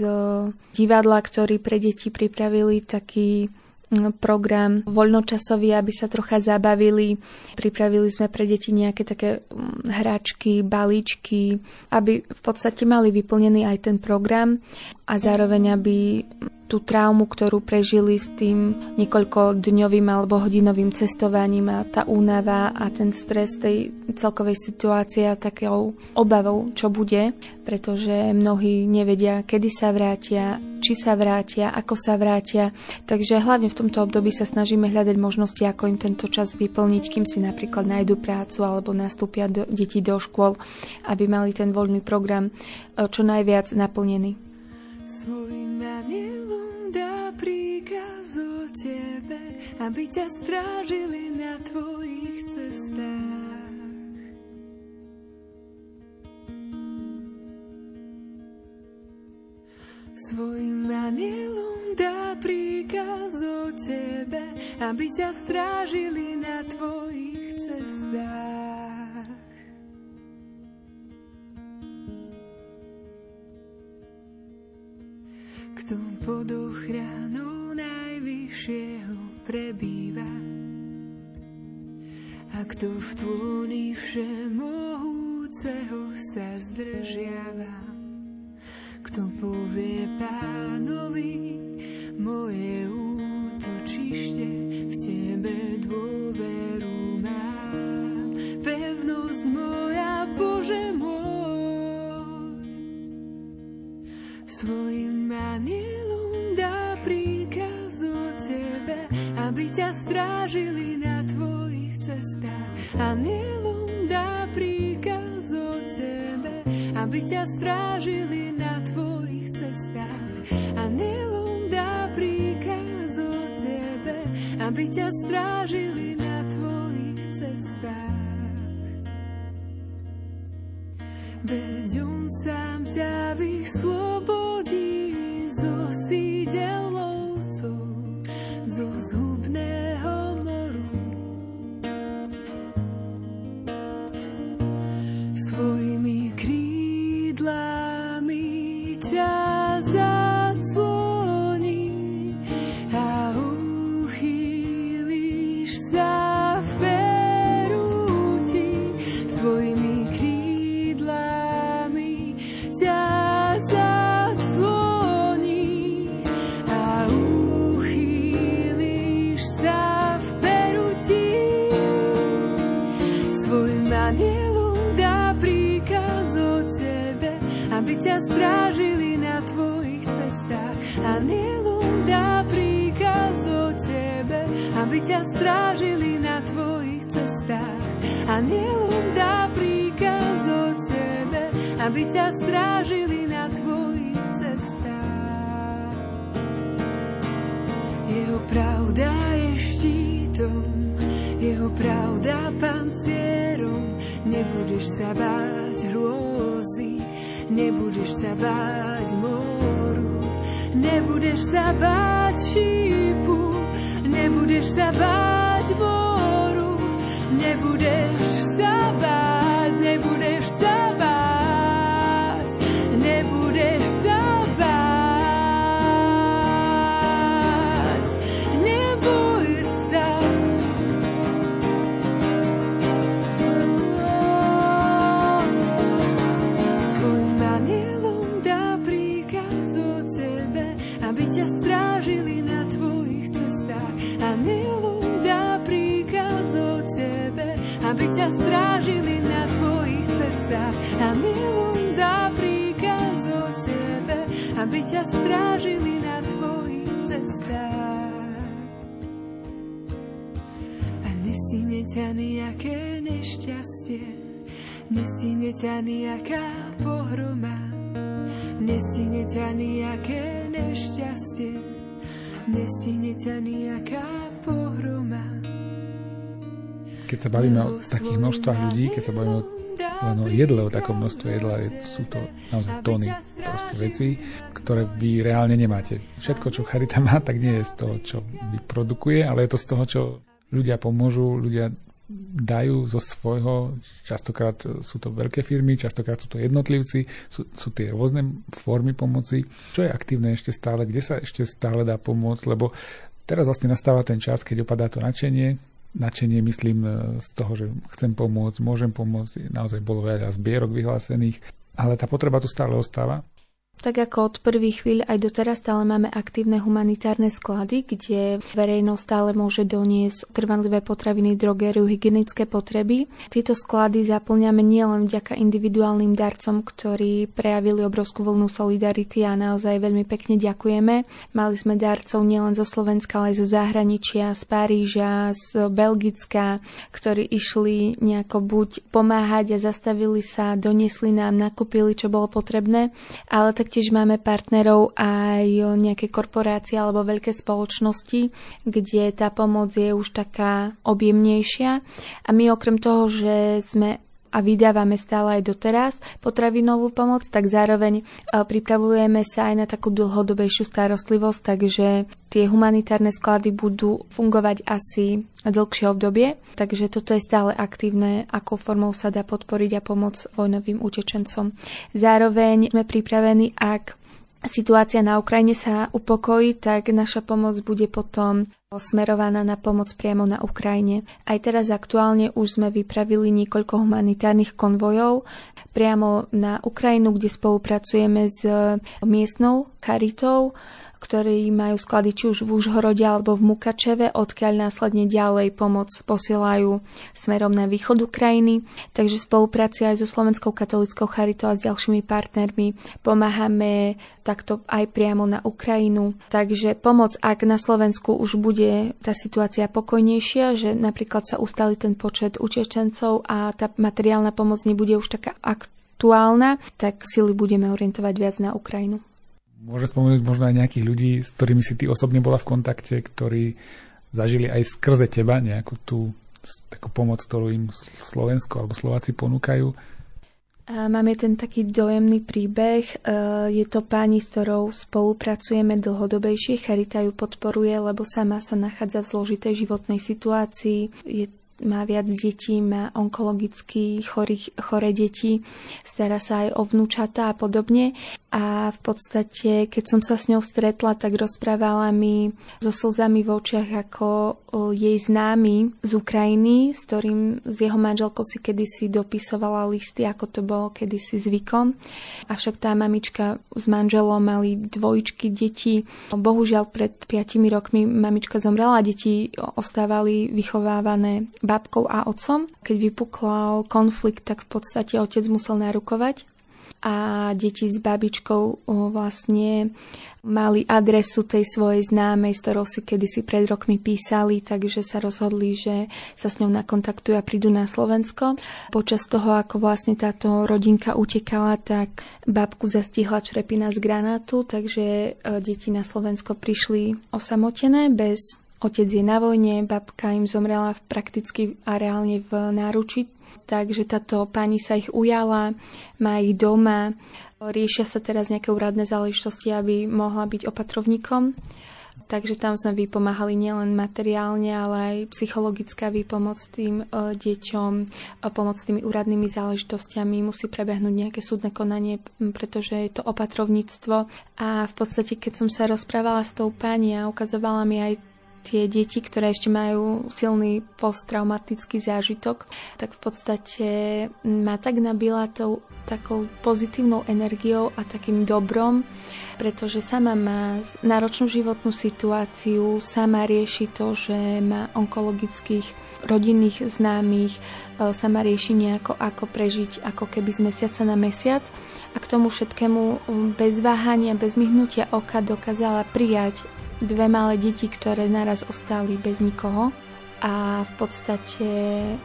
divadla, ktorí pre deti pripravili taký program voľnočasový, aby sa trocha zabavili. Pripravili sme pre deti nejaké také mm, hračky, balíčky, aby v podstate mali vyplnený aj ten program a zároveň, aby tú traumu, ktorú prežili s tým niekoľko dňovým alebo hodinovým cestovaním a tá únava a ten stres tej celkovej situácie a takou obavou, čo bude, pretože mnohí nevedia, kedy sa vrátia, či sa vrátia, ako sa vrátia. Takže hlavne v tomto období sa snažíme hľadať možnosti, ako im tento čas vyplniť, kým si napríklad nájdu prácu alebo nastúpia do, deti do škôl, aby mali ten voľný program e, čo najviac naplnený. Svojim príkaz o tebe, aby ťa strážili na tvojich cestách. Svojim anielom dá príkaz o tebe, aby ťa strážili na tvojich cestách. Kto pod ochranou najvyššieho prebýva. A kto v tvúni všemohúceho sa zdržiava, kto povie pravda pancierom. Nebudeš sa báť hrôzy, nebudeš sa báť moru, nebudeš sa báť šípu, nebudeš sa báť moru, nebudeš ťa strážili na tvojich cestách. Anielom dá príkaz o tebe, aby ťa strážili na tvojich cestách. A nestihne ťa nejaké nešťastie, nestihne ťa nejaká pohroma, nestihne ťa nejaké nešťastie, nestihne ťa nejaká pohroma. Keď sa bavíme o takých množstvách ľudí, keď sa bavíme len o jedle, o takom množstve jedla, je, sú to naozaj tóny proste veci, ktoré vy reálne nemáte. Všetko, čo Charita má, tak nie je z toho, čo vyprodukuje, ale je to z toho, čo ľudia pomôžu, ľudia dajú zo svojho, častokrát sú to veľké firmy, častokrát sú to jednotlivci, sú, sú tie rôzne formy pomoci. Čo je aktívne ešte stále, kde sa ešte stále dá pomôcť, lebo teraz vlastne nastáva ten čas, keď opadá to nadšenie, nadšenie myslím e, z toho, že chcem pomôcť, môžem pomôcť, naozaj bolo veľa zbierok vyhlásených, ale tá potreba tu stále ostáva. Tak ako od prvých chvíľ aj doteraz stále máme aktívne humanitárne sklady, kde verejnosť stále môže doniesť trvanlivé potraviny, drogeriu, hygienické potreby. Tieto sklady zaplňame nielen vďaka individuálnym darcom, ktorí prejavili obrovskú vlnu solidarity a naozaj veľmi pekne ďakujeme. Mali sme darcov nielen zo Slovenska, ale aj zo zahraničia, z Paríža, z Belgicka, ktorí išli nejako buď pomáhať a zastavili sa, doniesli nám, nakúpili, čo bolo potrebné, ale tak Taktiež máme partnerov aj nejaké korporácie alebo veľké spoločnosti, kde tá pomoc je už taká objemnejšia. A my okrem toho, že sme a vydávame stále aj doteraz potravinovú pomoc, tak zároveň e, pripravujeme sa aj na takú dlhodobejšiu starostlivosť, takže tie humanitárne sklady budú fungovať asi dlhšie obdobie, takže toto je stále aktívne, akou formou sa dá podporiť a pomôcť vojnovým utečencom. Zároveň sme pripravení, ak situácia na Ukrajine sa upokojí, tak naša pomoc bude potom smerovaná na pomoc priamo na Ukrajine. Aj teraz aktuálne už sme vypravili niekoľko humanitárnych konvojov priamo na Ukrajinu, kde spolupracujeme s miestnou charitou, ktorí majú sklady či už v Užhorode alebo v Mukačeve, odkiaľ následne ďalej pomoc posielajú smerom na východ Ukrajiny. Takže spolupráci aj so Slovenskou katolickou charitou a s ďalšími partnermi pomáhame takto aj priamo na Ukrajinu. Takže pomoc, ak na Slovensku už bude tá situácia pokojnejšia, že napríklad sa ustali ten počet utečencov a tá materiálna pomoc nebude už taká aktuálna, tak sily budeme orientovať viac na Ukrajinu. Môže spomenúť možno aj nejakých ľudí, s ktorými si ty osobne bola v kontakte, ktorí zažili aj skrze teba nejakú tú takú pomoc, ktorú im Slovensko alebo Slováci ponúkajú. Máme ten taký dojemný príbeh. E, je to pani, s ktorou spolupracujeme dlhodobejšie. Charita ju podporuje, lebo sama sa nachádza v zložitej životnej situácii. Je má viac detí, má onkologicky chorých, choré deti, stará sa aj o vnúčata a podobne. A v podstate, keď som sa s ňou stretla, tak rozprávala mi so slzami v očiach ako jej známy z Ukrajiny, s ktorým z jeho manželkou si kedysi dopisovala listy, ako to bolo kedysi zvykom. Avšak tá mamička s manželom mali dvojčky detí. Bohužiaľ pred 5 rokmi mamička zomrela a deti ostávali vychovávané babkou a otcom. Keď vypukla konflikt, tak v podstate otec musel narukovať a deti s babičkou vlastne mali adresu tej svojej známej, s ktorou si kedysi pred rokmi písali, takže sa rozhodli, že sa s ňou nakontaktujú a prídu na Slovensko. Počas toho, ako vlastne táto rodinka utekala, tak babku zastihla črepina z granátu, takže e, deti na Slovensko prišli osamotené, bez Otec je na vojne, babka im zomrela v prakticky a reálne v náruči, takže táto pani sa ich ujala, má ich doma, riešia sa teraz nejaké úradné záležitosti, aby mohla byť opatrovníkom. Takže tam sme vypomáhali nielen materiálne, ale aj psychologická výpomoc tým e, deťom, pomoc tými úradnými záležitostiami. Musí prebehnúť nejaké súdne konanie, pretože je to opatrovníctvo. A v podstate, keď som sa rozprávala s tou pani a ukazovala mi aj tie deti, ktoré ešte majú silný posttraumatický zážitok, tak v podstate ma tak nabila tou takou pozitívnou energiou a takým dobrom, pretože sama má náročnú životnú situáciu, sama rieši to, že má onkologických rodinných známych, e, sama rieši nejako, ako prežiť ako keby z mesiaca na mesiac. A k tomu všetkému bez váhania, bez myhnutia oka dokázala prijať dve malé deti, ktoré naraz ostali bez nikoho. A v podstate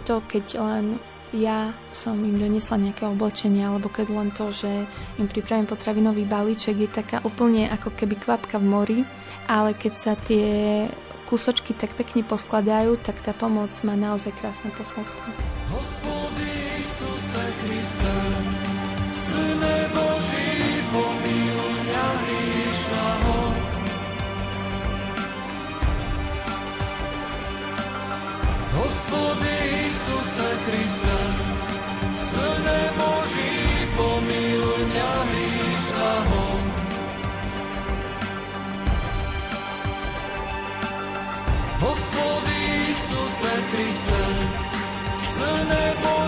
to, keď len ja som im donesla nejaké oblečenie, alebo keď len to, že im pripravím potravinový balíček, je taká úplne ako keby kvapka v mori, ale keď sa tie kúsočky tak pekne poskladajú, tak tá pomoc má naozaj krásne posolstvo. Hospody Isuse Christe, Syne Hospody Isuse Kriste, Syne Boží, pomiluj mňa hríšného. Hospody Isuse Kriste, Syne Boží,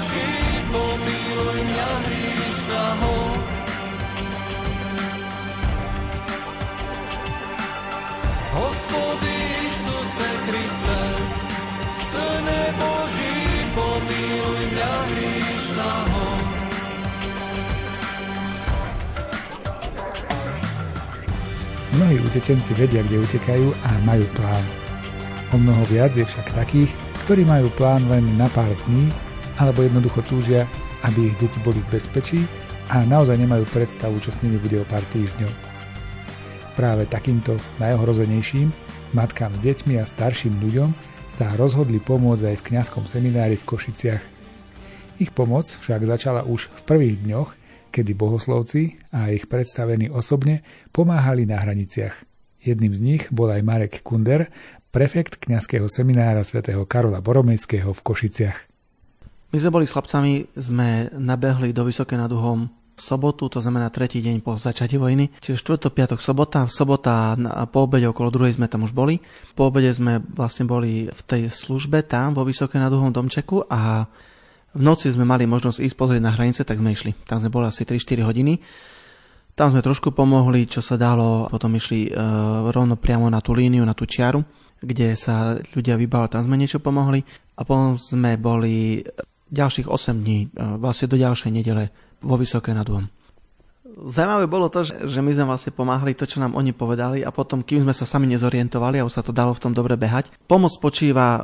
Mnohí utečenci vedia, kde utekajú a majú plán. O mnoho viac je však takých, ktorí majú plán len na pár dní, alebo jednoducho túžia, aby ich deti boli v bezpečí a naozaj nemajú predstavu, čo s nimi bude o pár týždňov. Práve takýmto najohrozenejším, matkám s deťmi a starším ľuďom sa rozhodli pomôcť aj v kňazskom seminári v Košiciach. Ich pomoc však začala už v prvých dňoch, kedy bohoslovci a ich predstavení osobne pomáhali na hraniciach. Jedným z nich bol aj Marek Kunder, prefekt kňazského seminára svätého Karola Boromejského v Košiciach. My sme boli s chlapcami, sme nabehli do Vysoké nad Uhom v sobotu, to znamená tretí deň po začati vojny. Čiže štvrtok, piatok, sobota. V sobota po obede okolo druhej sme tam už boli. Po obede sme vlastne boli v tej službe tam vo Vysoké nad Uhom domčeku a v noci sme mali možnosť ísť pozrieť na hranice, tak sme išli. Tam sme boli asi 3-4 hodiny. Tam sme trošku pomohli, čo sa dalo, potom išli e, rovno priamo na tú líniu, na tú čiaru, kde sa ľudia vybali, tam sme niečo pomohli. A potom sme boli ďalších 8 dní, e, vlastne do ďalšej nedele vo Vysoké nad Úhom. Zajímavé bolo to, že, my sme vlastne pomáhali to, čo nám oni povedali a potom, kým sme sa sami nezorientovali a už sa to dalo v tom dobre behať. Pomoc spočíva e,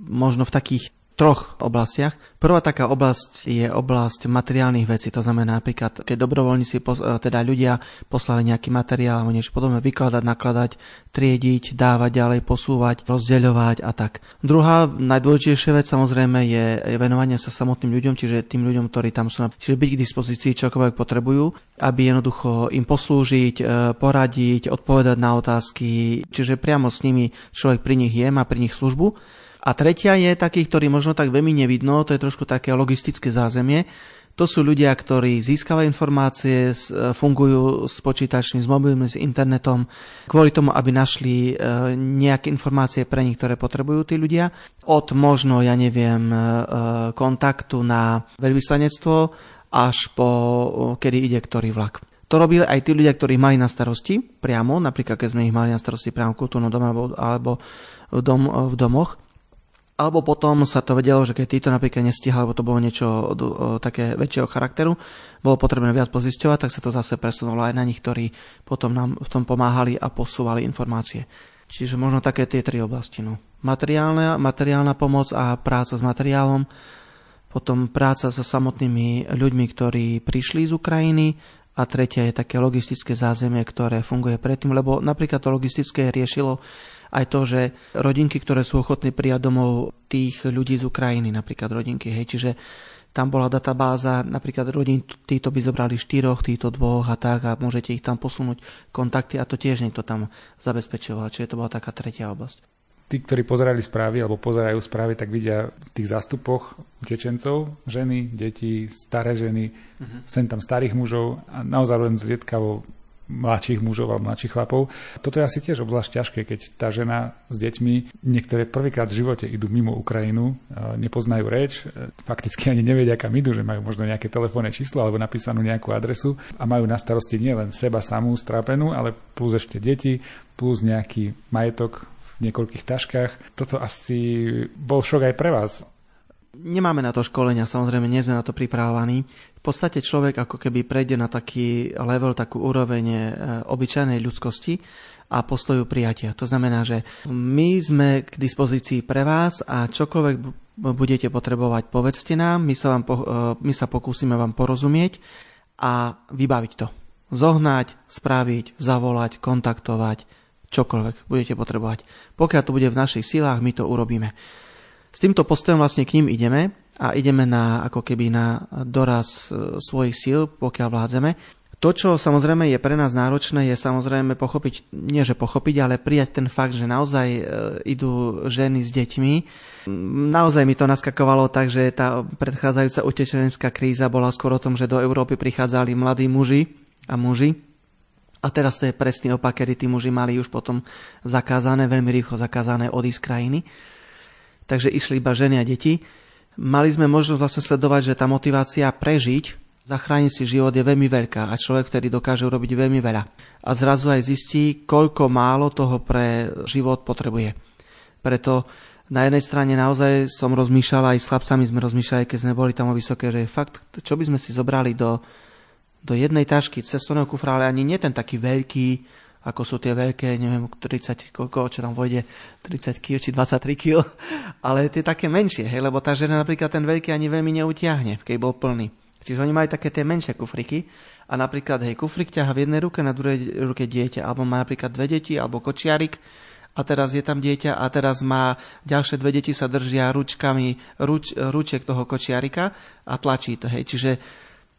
možno v takých troch oblastiach. Prvá taká oblasť je oblasť materiálnych vecí, to znamená napríklad, keď dobrovoľníci, teda ľudia poslali nejaký materiál alebo niečo podobné, vykladať, nakladať, triediť, dávať ďalej, posúvať, rozdeľovať a tak. Druhá najdôležitejšia vec samozrejme je venovanie sa samotným ľuďom, čiže tým ľuďom, ktorí tam sú, čiže byť k dispozícii čokoľvek potrebujú, aby jednoducho im poslúžiť, e, poradiť, odpovedať na otázky, čiže priamo s nimi človek pri nich je, má pri nich službu. A tretia je takých, ktorí možno tak veľmi nevidno, to je trošku také logistické zázemie. To sú ľudia, ktorí získavajú informácie, e, fungujú s počítačmi, s mobilmi, s internetom, kvôli tomu, aby našli e, nejaké informácie pre nich, ktoré potrebujú tí ľudia. Od možno, ja neviem, e, kontaktu na veľvyslanectvo až po kedy ide ktorý vlak. To robili aj tí ľudia, ktorí mali na starosti priamo, napríklad keď sme ich mali na starosti priamo v kultúrnom dome alebo, v, dom, v domoch alebo potom sa to vedelo, že keď títo napríklad nestihali, alebo to bolo niečo o, o, také väčšieho charakteru, bolo potrebné viac pozisťovať, tak sa to zase presunulo aj na nich, ktorí potom nám v tom pomáhali a posúvali informácie. Čiže možno také tie tri oblasti. No. Materiálna, materiálna pomoc a práca s materiálom, potom práca so samotnými ľuďmi, ktorí prišli z Ukrajiny a tretia je také logistické zázemie, ktoré funguje predtým, lebo napríklad to logistické riešilo aj to, že rodinky, ktoré sú ochotní prijať domov tých ľudí z Ukrajiny, napríklad rodinky, hej, čiže tam bola databáza, napríklad rodín, títo by zobrali štyroch, títo dvoch a tak a môžete ich tam posunúť kontakty a to tiež niekto tam zabezpečoval, čiže to bola taká tretia oblasť. Tí, ktorí pozerali správy alebo pozerajú správy, tak vidia v tých zástupoch utečencov ženy, deti, staré ženy, uh-huh. sem tam starých mužov a naozaj len zriedkavo mladších mužov alebo mladších chlapov. Toto je asi tiež obzvlášť ťažké, keď tá žena s deťmi niektoré prvýkrát v živote idú mimo Ukrajinu, nepoznajú reč, e, fakticky ani nevedia, kam idú, že majú možno nejaké telefónne číslo alebo napísanú nejakú adresu a majú na starosti nielen seba samú strápenú, ale plus ešte deti, plus nejaký majetok v niekoľkých taškách. Toto asi bol šok aj pre vás. Nemáme na to školenia, samozrejme, nie sme na to pripravovaní. V podstate človek ako keby prejde na taký level, takú úroveň e, obyčajnej ľudskosti a postoju prijatia. To znamená, že my sme k dispozícii pre vás a čokoľvek budete potrebovať, povedzte nám, my sa, vám, e, my sa pokúsime vám porozumieť a vybaviť to. Zohnať, spraviť, zavolať, kontaktovať, čokoľvek budete potrebovať. Pokiaľ to bude v našich silách, my to urobíme. S týmto postojom vlastne k ním ideme a ideme na, ako keby na doraz e, svojich síl, pokiaľ vládzeme. To, čo samozrejme je pre nás náročné, je samozrejme pochopiť, nie že pochopiť, ale prijať ten fakt, že naozaj e, idú ženy s deťmi. Naozaj mi to naskakovalo tak, že tá predchádzajúca utečenecká kríza bola skôr o tom, že do Európy prichádzali mladí muži a muži. A teraz to je presný opak, kedy tí muži mali už potom zakázané, veľmi rýchlo zakázané odísť z krajiny takže išli iba ženy a deti. Mali sme možnosť vlastne sledovať, že tá motivácia prežiť, zachrániť si život je veľmi veľká a človek vtedy dokáže urobiť veľmi veľa. A zrazu aj zistí, koľko málo toho pre život potrebuje. Preto na jednej strane naozaj som rozmýšľal, aj s chlapcami sme rozmýšľali, keď sme boli tam o vysoké, že fakt, čo by sme si zobrali do, do jednej tašky cestovného kufra, ale ani nie ten taký veľký, ako sú tie veľké, neviem, 30, koľko, čo tam vojde, 30 kg či 23 kg, ale tie také menšie, hej, lebo tá žena napríklad ten veľký ani veľmi neutiahne, keď bol plný. Čiže oni majú také tie menšie kufriky a napríklad, hej, kufrik ťaha v jednej ruke, na druhej ruke dieťa, alebo má napríklad dve deti, alebo kočiarik, a teraz je tam dieťa a teraz má ďalšie dve deti sa držia ručkami ruč, ručiek toho kočiarika a tlačí to. Hej. Čiže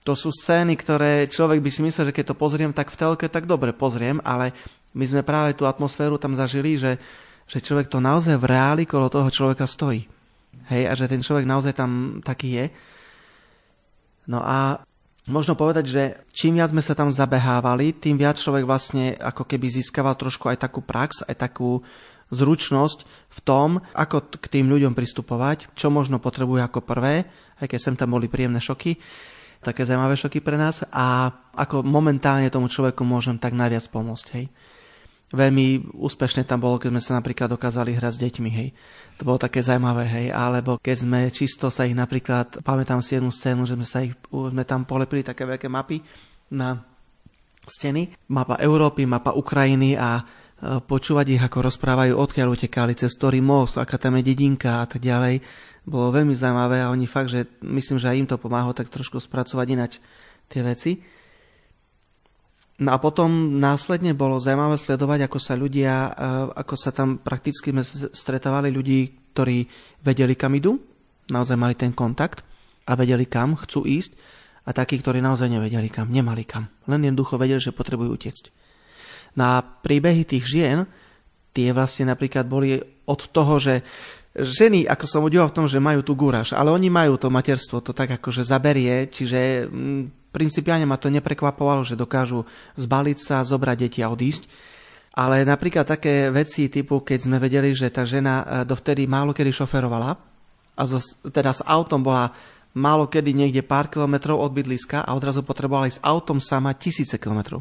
to sú scény, ktoré človek by si myslel, že keď to pozriem tak v telke, tak dobre pozriem, ale my sme práve tú atmosféru tam zažili, že, že človek to naozaj v reáli kolo toho človeka stojí. Hej, a že ten človek naozaj tam taký je. No a možno povedať, že čím viac sme sa tam zabehávali, tým viac človek vlastne ako keby získaval trošku aj takú prax, aj takú zručnosť v tom, ako k tým ľuďom pristupovať, čo možno potrebuje ako prvé, aj keď sem tam boli príjemné šoky také zaujímavé šoky pre nás a ako momentálne tomu človeku môžem tak najviac pomôcť, hej. Veľmi úspešne tam bolo, keď sme sa napríklad dokázali hrať s deťmi, hej. To bolo také zaujímavé, hej. Alebo keď sme čisto sa ich napríklad, pamätám si jednu scénu, že sme sa ich, sme tam polepili také veľké mapy na steny. Mapa Európy, mapa Ukrajiny a počúvať ich, ako rozprávajú, odkiaľ utekali, cez ktorý most, aká tam je dedinka a tak ďalej bolo veľmi zaujímavé a oni fakt, že myslím, že aj im to pomáhalo tak trošku spracovať inač tie veci. No a potom následne bolo zaujímavé sledovať, ako sa ľudia, e, ako sa tam prakticky sme stretávali ľudí, ktorí vedeli, kam idú, naozaj mali ten kontakt a vedeli, kam chcú ísť a takí, ktorí naozaj nevedeli kam, nemali kam. Len jednoducho vedeli, že potrebujú utiecť. Na príbehy tých žien, tie vlastne napríklad boli od toho, že ženy, ako som udival v tom, že majú tu gúraž, ale oni majú to materstvo, to tak akože zaberie, čiže mm, principiálne ma to neprekvapovalo, že dokážu zbaliť sa, zobrať deti a odísť. Ale napríklad také veci typu, keď sme vedeli, že tá žena e, dovtedy málo kedy šoferovala a zo, teda s autom bola málo kedy niekde pár kilometrov od bydliska a odrazu potrebovala ísť autom sama tisíce kilometrov.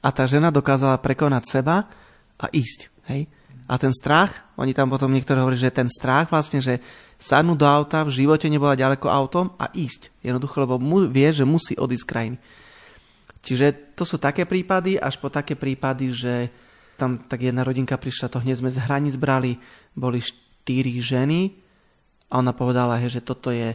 A tá žena dokázala prekonať seba a ísť. Hej? A ten strach, oni tam potom niektorí hovorí, že ten strach vlastne, že sadnúť do auta, v živote nebola ďaleko autom a ísť. Jednoducho, lebo mu, vie, že musí odísť z krajiny. Čiže to sú také prípady, až po také prípady, že tam tak jedna rodinka prišla, to hneď sme z hraníc brali, boli štyri ženy a ona povedala, hej, že toto je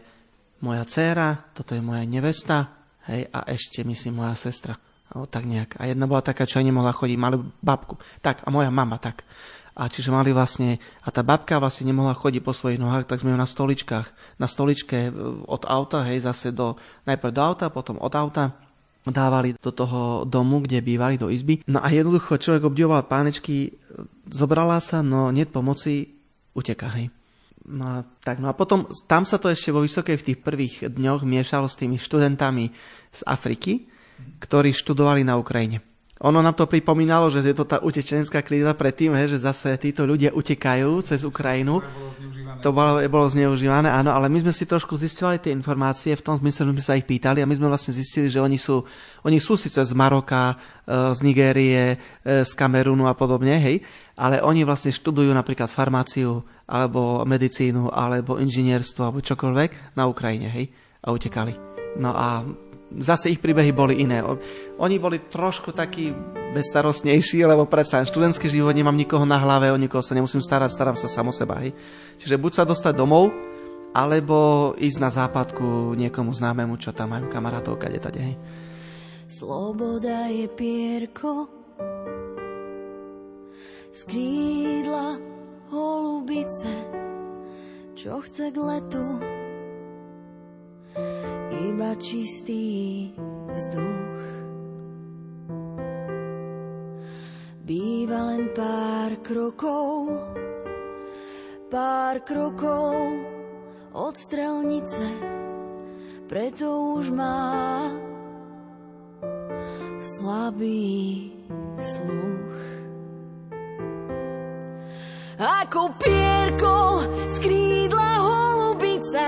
moja dcéra, toto je moja nevesta, hej, a ešte myslím moja sestra. O, tak nejak. A jedna bola taká, čo aj nemohla chodiť, mali babku. Tak, a moja mama, tak. A čiže mali vlastne, a tá babka vlastne nemohla chodiť po svojich nohách, tak sme ju na stoličkách, na stoličke e, od auta, hej, zase do, najprv do auta, potom od auta dávali do toho domu, kde bývali, do izby. No a jednoducho človek obdivoval pánečky, zobrala sa, no nie pomoci, uteká, hej. No a, tak, no a potom tam sa to ešte vo Vysokej v tých prvých dňoch miešalo s tými študentami z Afriky, ktorí študovali na Ukrajine. Ono nám to pripomínalo, že je to tá utečenská kríza predtým, he, že zase títo ľudia utekajú cez Ukrajinu. To bolo, bolo zneužívané, áno, ale my sme si trošku zistili tie informácie v tom zmysle, že sme sa ich pýtali a my sme vlastne zistili, že oni sú, oni sú síce z Maroka, e, z Nigérie, e, z Kamerunu a podobne, hej, ale oni vlastne študujú napríklad farmáciu, alebo medicínu, alebo inžinierstvo, alebo čokoľvek na Ukrajine, hej, a utekali. No a zase ich príbehy boli iné. Oni boli trošku takí bezstarostnejší, lebo predsa študentský život nemám nikoho na hlave, o nikoho sa nemusím starať, starám sa samo seba. Hej. Čiže buď sa dostať domov, alebo ísť na západku niekomu známemu, čo tam majú kamarátov, kade tade. Hej. Sloboda je pierko, skrídla holubice, čo chce k letu iba čistý vzduch. Býva len pár krokov, pár krokov od strelnice, preto už má slabý sluch. Ako pierko z krídla holubice,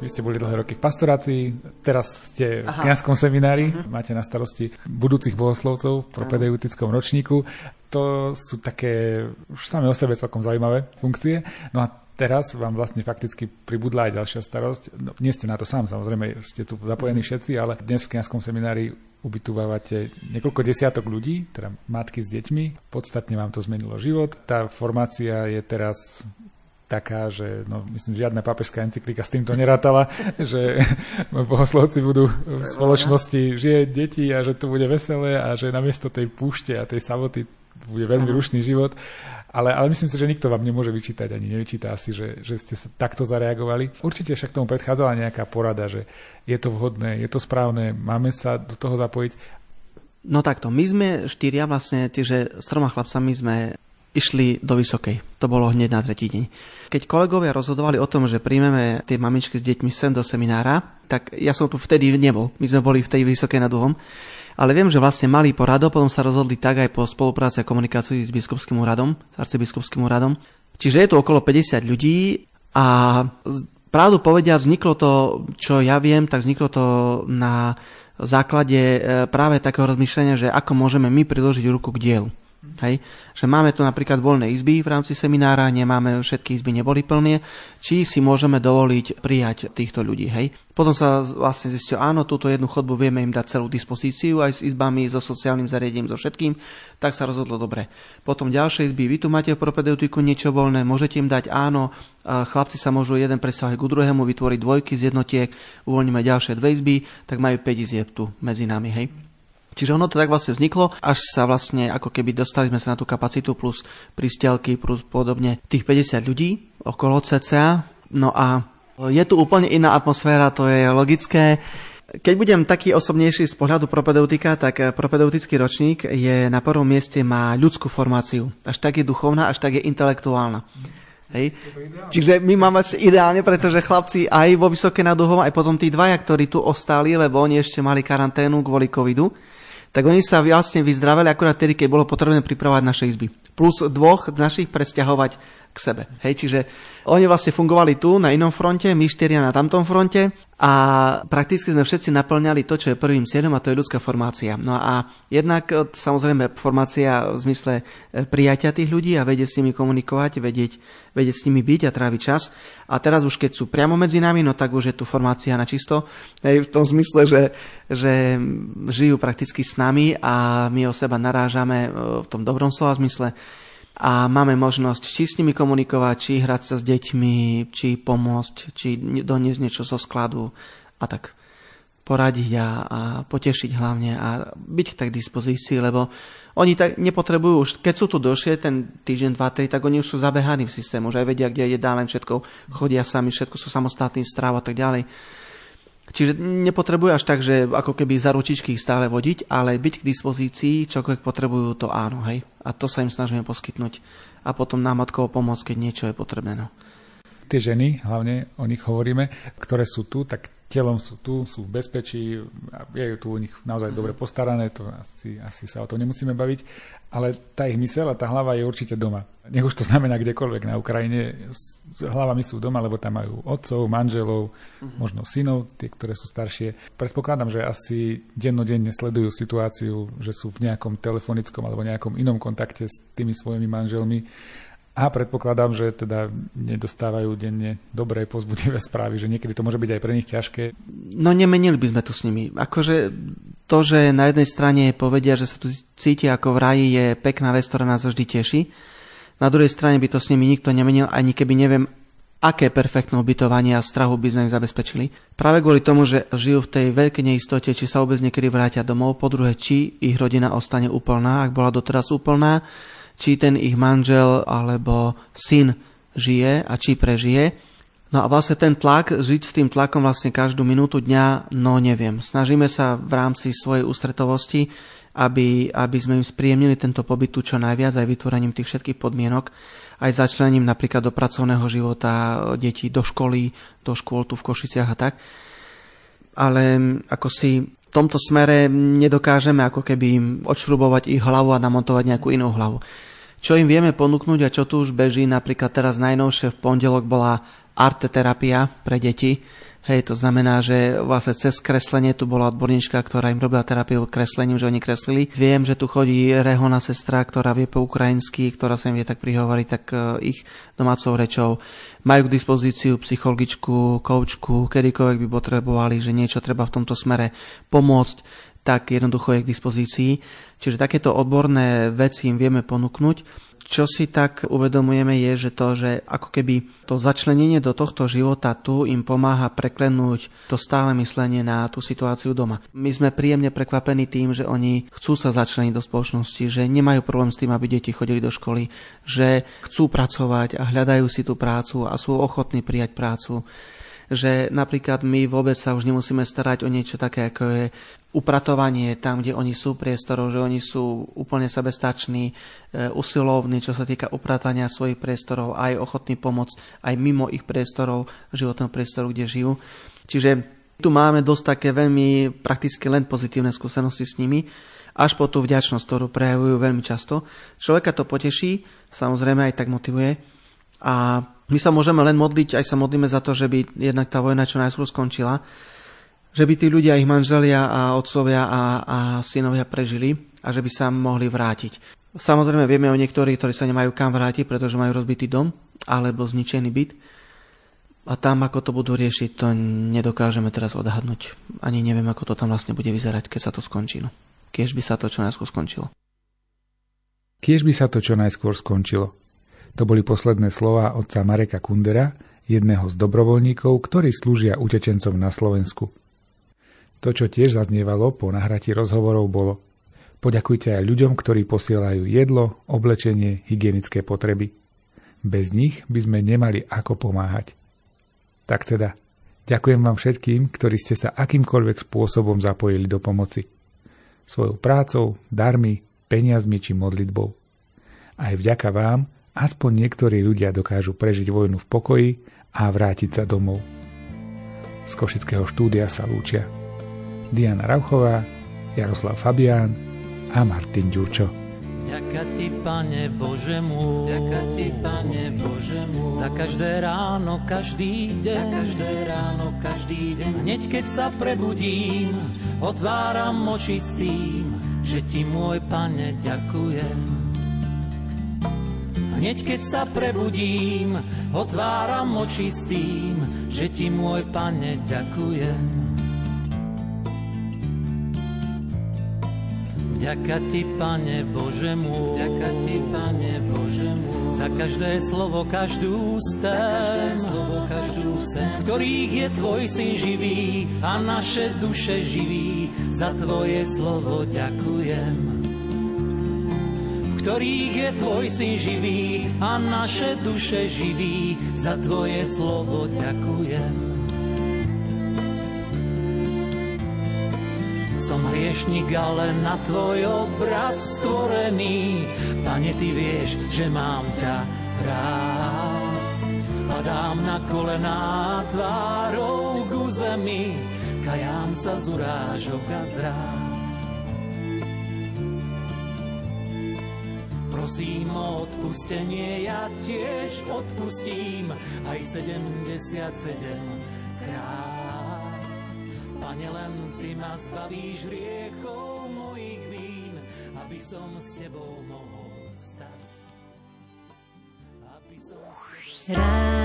Vy ste boli dlhé roky v pastorácii, teraz ste v kniazskom seminári, uh-huh. máte na starosti budúcich bohoslovcov v propedeutickom ročníku. To sú také už same o sebe celkom zaujímavé funkcie. No a teraz vám vlastne fakticky pribudla aj ďalšia starosť. No, nie ste na to sám, samozrejme, ste tu zapojení všetci, ale dnes v kniazskom seminári ubytovávate niekoľko desiatok ľudí, teda matky s deťmi. Podstatne vám to zmenilo život. Tá formácia je teraz taká, že no, myslím, žiadna pápežská encyklika s týmto nerátala, že bohoslovci budú v spoločnosti žije deti a že to bude veselé a že namiesto tej púšte a tej samoty bude veľmi rušný život. Ale, ale myslím si, že nikto vám nemôže vyčítať, ani nevyčíta asi, že, že ste sa takto zareagovali. Určite však tomu predchádzala nejaká porada, že je to vhodné, je to správne, máme sa do toho zapojiť. No takto, my sme štyria vlastne, čiže s troma chlapcami sme išli do Vysokej. To bolo hneď na tretí deň. Keď kolegovia rozhodovali o tom, že príjmeme tie mamičky s deťmi sem do seminára, tak ja som tu vtedy nebol. My sme boli v tej Vysokej nad Uhom. Ale viem, že vlastne mali porado, potom sa rozhodli tak aj po spolupráci a komunikácii s biskupským úradom, s arcibiskupským úradom. Čiže je tu okolo 50 ľudí a pravdu povedia, vzniklo to, čo ja viem, tak vzniklo to na základe e, práve takého rozmýšľania, že ako môžeme my priložiť ruku k dielu. Hej? Že máme tu napríklad voľné izby v rámci seminára, nemáme, všetky izby neboli plné, či si môžeme dovoliť prijať týchto ľudí. Hej? Potom sa vlastne zistilo, áno, túto jednu chodbu vieme im dať celú dispozíciu aj s izbami, so sociálnym zariadením, so všetkým, tak sa rozhodlo dobre. Potom ďalšie izby, vy tu máte v propedeutiku niečo voľné, môžete im dať áno, chlapci sa môžu jeden presávať ku druhému, vytvoriť dvojky z jednotiek, uvoľníme ďalšie dve izby, tak majú 5 izieb tu medzi nami. Hej? Čiže ono to tak vlastne vzniklo, až sa vlastne ako keby dostali sme sa na tú kapacitu plus prístelky plus podobne tých 50 ľudí okolo CCA. No a je tu úplne iná atmosféra, to je logické. Keď budem taký osobnejší z pohľadu propedeutika, tak propedeutický ročník je na prvom mieste, má ľudskú formáciu. Až tak je duchovná, až tak je intelektuálna. Hej. Čiže my máme ideálne, pretože chlapci aj vo Vysoké nad aj potom tí dvaja, ktorí tu ostali, lebo oni ešte mali karanténu kvôli covidu, tak oni sa vlastne vyzdraveli akurát tedy, keď bolo potrebné pripravovať naše izby. Plus dvoch našich presťahovať k sebe. Hej, čiže oni vlastne fungovali tu na inom fronte, my štyria na tamtom fronte a prakticky sme všetci naplňali to, čo je prvým cieľom a to je ľudská formácia. No a jednak e, samozrejme formácia v zmysle e, prijatia tých ľudí a vedieť s nimi komunikovať, vedieť, vedieť s nimi byť a tráviť čas. A teraz už keď sú priamo medzi nami, no tak už je tu formácia na čisto. Hej, v tom zmysle, že, že žijú prakticky s nami a my o seba narážame e, v tom dobrom slova zmysle a máme možnosť či s nimi komunikovať, či hrať sa s deťmi, či pomôcť, či doniesť niečo zo skladu a tak poradiť a, a potešiť hlavne a byť tak k dispozícii, lebo oni tak nepotrebujú už, keď sú tu dlhšie, ten týždeň, dva, tri, tak oni už sú zabehaní v systému, že aj vedia, kde je len všetko, chodia sami, všetko sú samostatní, stráv a tak ďalej. Čiže nepotrebujú až tak, že ako keby za ručičky ich stále vodiť, ale byť k dispozícii, čokoľvek potrebujú, to áno, hej. A to sa im snažíme poskytnúť. A potom námatkovo pomôcť, keď niečo je potrebné. No. Tie ženy, hlavne o nich hovoríme, ktoré sú tu, tak telom sú tu, sú v bezpečí, je tu u nich naozaj dobre postarané, to asi, asi sa o tom nemusíme baviť, ale tá ich mysel a tá hlava je určite doma. Nech už to znamená kdekoľvek na Ukrajine, hlavami sú doma, lebo tam majú otcov, manželov, mm-hmm. možno synov, tie, ktoré sú staršie. Predpokladám, že asi dennodenne sledujú situáciu, že sú v nejakom telefonickom alebo nejakom inom kontakte s tými svojimi manželmi a predpokladám, že teda nedostávajú denne dobré, pozbudivé správy, že niekedy to môže byť aj pre nich ťažké. No nemenili by sme to s nimi. Akože to, že na jednej strane povedia, že sa tu cítia ako v raji, je pekná vec, ktorá nás vždy teší. Na druhej strane by to s nimi nikto nemenil, ani keby neviem, aké perfektné ubytovanie a strahu by sme im zabezpečili. Práve kvôli tomu, že žijú v tej veľkej neistote, či sa vôbec niekedy vrátia domov, po druhé, či ich rodina ostane úplná, ak bola doteraz úplná, či ten ich manžel alebo syn žije a či prežije. No a vlastne ten tlak, žiť s tým tlakom vlastne každú minútu dňa, no neviem. Snažíme sa v rámci svojej ústretovosti, aby, aby sme im spríjemnili tento pobyt tu čo najviac aj vytvorením tých všetkých podmienok, aj začlením napríklad do pracovného života detí do školy, do škôl tu v Košiciach a tak. Ale ako si tomto smere nedokážeme ako keby im odšrubovať ich hlavu a namontovať nejakú inú hlavu. Čo im vieme ponúknuť a čo tu už beží, napríklad teraz najnovšie v pondelok bola arteterapia pre deti, Hej, to znamená, že vlastne cez kreslenie tu bola odborníčka, ktorá im robila terapiu kreslením, že oni kreslili. Viem, že tu chodí rehona sestra, ktorá vie po ukrajinsky, ktorá sa im vie tak prihovoriť, tak e, ich domácou rečou. Majú k dispozíciu psychologičku, koučku, kedykoľvek by potrebovali, že niečo treba v tomto smere pomôcť tak jednoducho je k dispozícii. Čiže takéto odborné veci im vieme ponúknuť. Čo si tak uvedomujeme je, že to, že ako keby to začlenenie do tohto života tu im pomáha preklenúť to stále myslenie na tú situáciu doma. My sme príjemne prekvapení tým, že oni chcú sa začleniť do spoločnosti, že nemajú problém s tým, aby deti chodili do školy, že chcú pracovať a hľadajú si tú prácu a sú ochotní prijať prácu že napríklad my vôbec sa už nemusíme starať o niečo také, ako je upratovanie tam, kde oni sú priestorov, že oni sú úplne sebestační, e, usilovní, čo sa týka upratania svojich priestorov, aj ochotní pomôcť aj mimo ich priestorov, životného priestoru, kde žijú. Čiže tu máme dosť také veľmi prakticky len pozitívne skúsenosti s nimi, až po tú vďačnosť, ktorú prejavujú veľmi často. Človeka to poteší, samozrejme aj tak motivuje. A my sa môžeme len modliť, aj sa modlíme za to, že by jednak tá vojna čo najskôr skončila, že by tí ľudia, ich manželia a otcovia a, a synovia prežili a že by sa mohli vrátiť. Samozrejme vieme o niektorých, ktorí sa nemajú kam vrátiť, pretože majú rozbitý dom alebo zničený byt. A tam, ako to budú riešiť, to nedokážeme teraz odhadnúť. Ani neviem, ako to tam vlastne bude vyzerať, keď sa to skončí. No. Kiež by sa to čo najskôr skončilo. Kiež by sa to čo najskôr skončilo. To boli posledné slova otca Mareka Kundera, jedného z dobrovoľníkov, ktorí slúžia utečencom na Slovensku. To, čo tiež zaznievalo po nahratí rozhovorov, bolo Poďakujte aj ľuďom, ktorí posielajú jedlo, oblečenie, hygienické potreby. Bez nich by sme nemali ako pomáhať. Tak teda, ďakujem vám všetkým, ktorí ste sa akýmkoľvek spôsobom zapojili do pomoci. Svojou prácou, darmi, peniazmi či modlitbou. Aj vďaka vám aspoň niektorí ľudia dokážu prežiť vojnu v pokoji a vrátiť sa domov. Z Košického štúdia sa lúčia Diana Rauchová, Jaroslav Fabián a Martin Ďurčo. Ďaká ti, Pane Bože môj, ďaká ti, Pane Bože za každé ráno, každý deň, za každé ráno, každý deň. Hneď keď sa prebudím, otváram oči s tým, že ti môj Pane ďakujem. Hneď keď sa prebudím, otváram oči s tým, že ti môj Pane ďakujem. Ďaká ti, Pane Bože môj, ďaká ti, Pane Bože môj, za každé slovo, každú sen, za každé slovo, každú sen, ktorých je Tvoj Syn živý a naše duše živí, za Tvoje slovo ďakujem. V ktorých je Tvoj Syn živý a naše duše živí, za Tvoje slovo ďakujem. Som hriešnik, ale na tvoj obraz stvorený. Pane, ty vieš, že mám ťa rád. Padám na kolená tvárou ku zemi, kajám sa z urážok a zrád. Prosím o odpustenie, ja tiež odpustím aj 77 krát. Pane, len Ty ma zbavíš riechov mojich vín, aby som s Tebou mohol stať. Aby som s Tebou...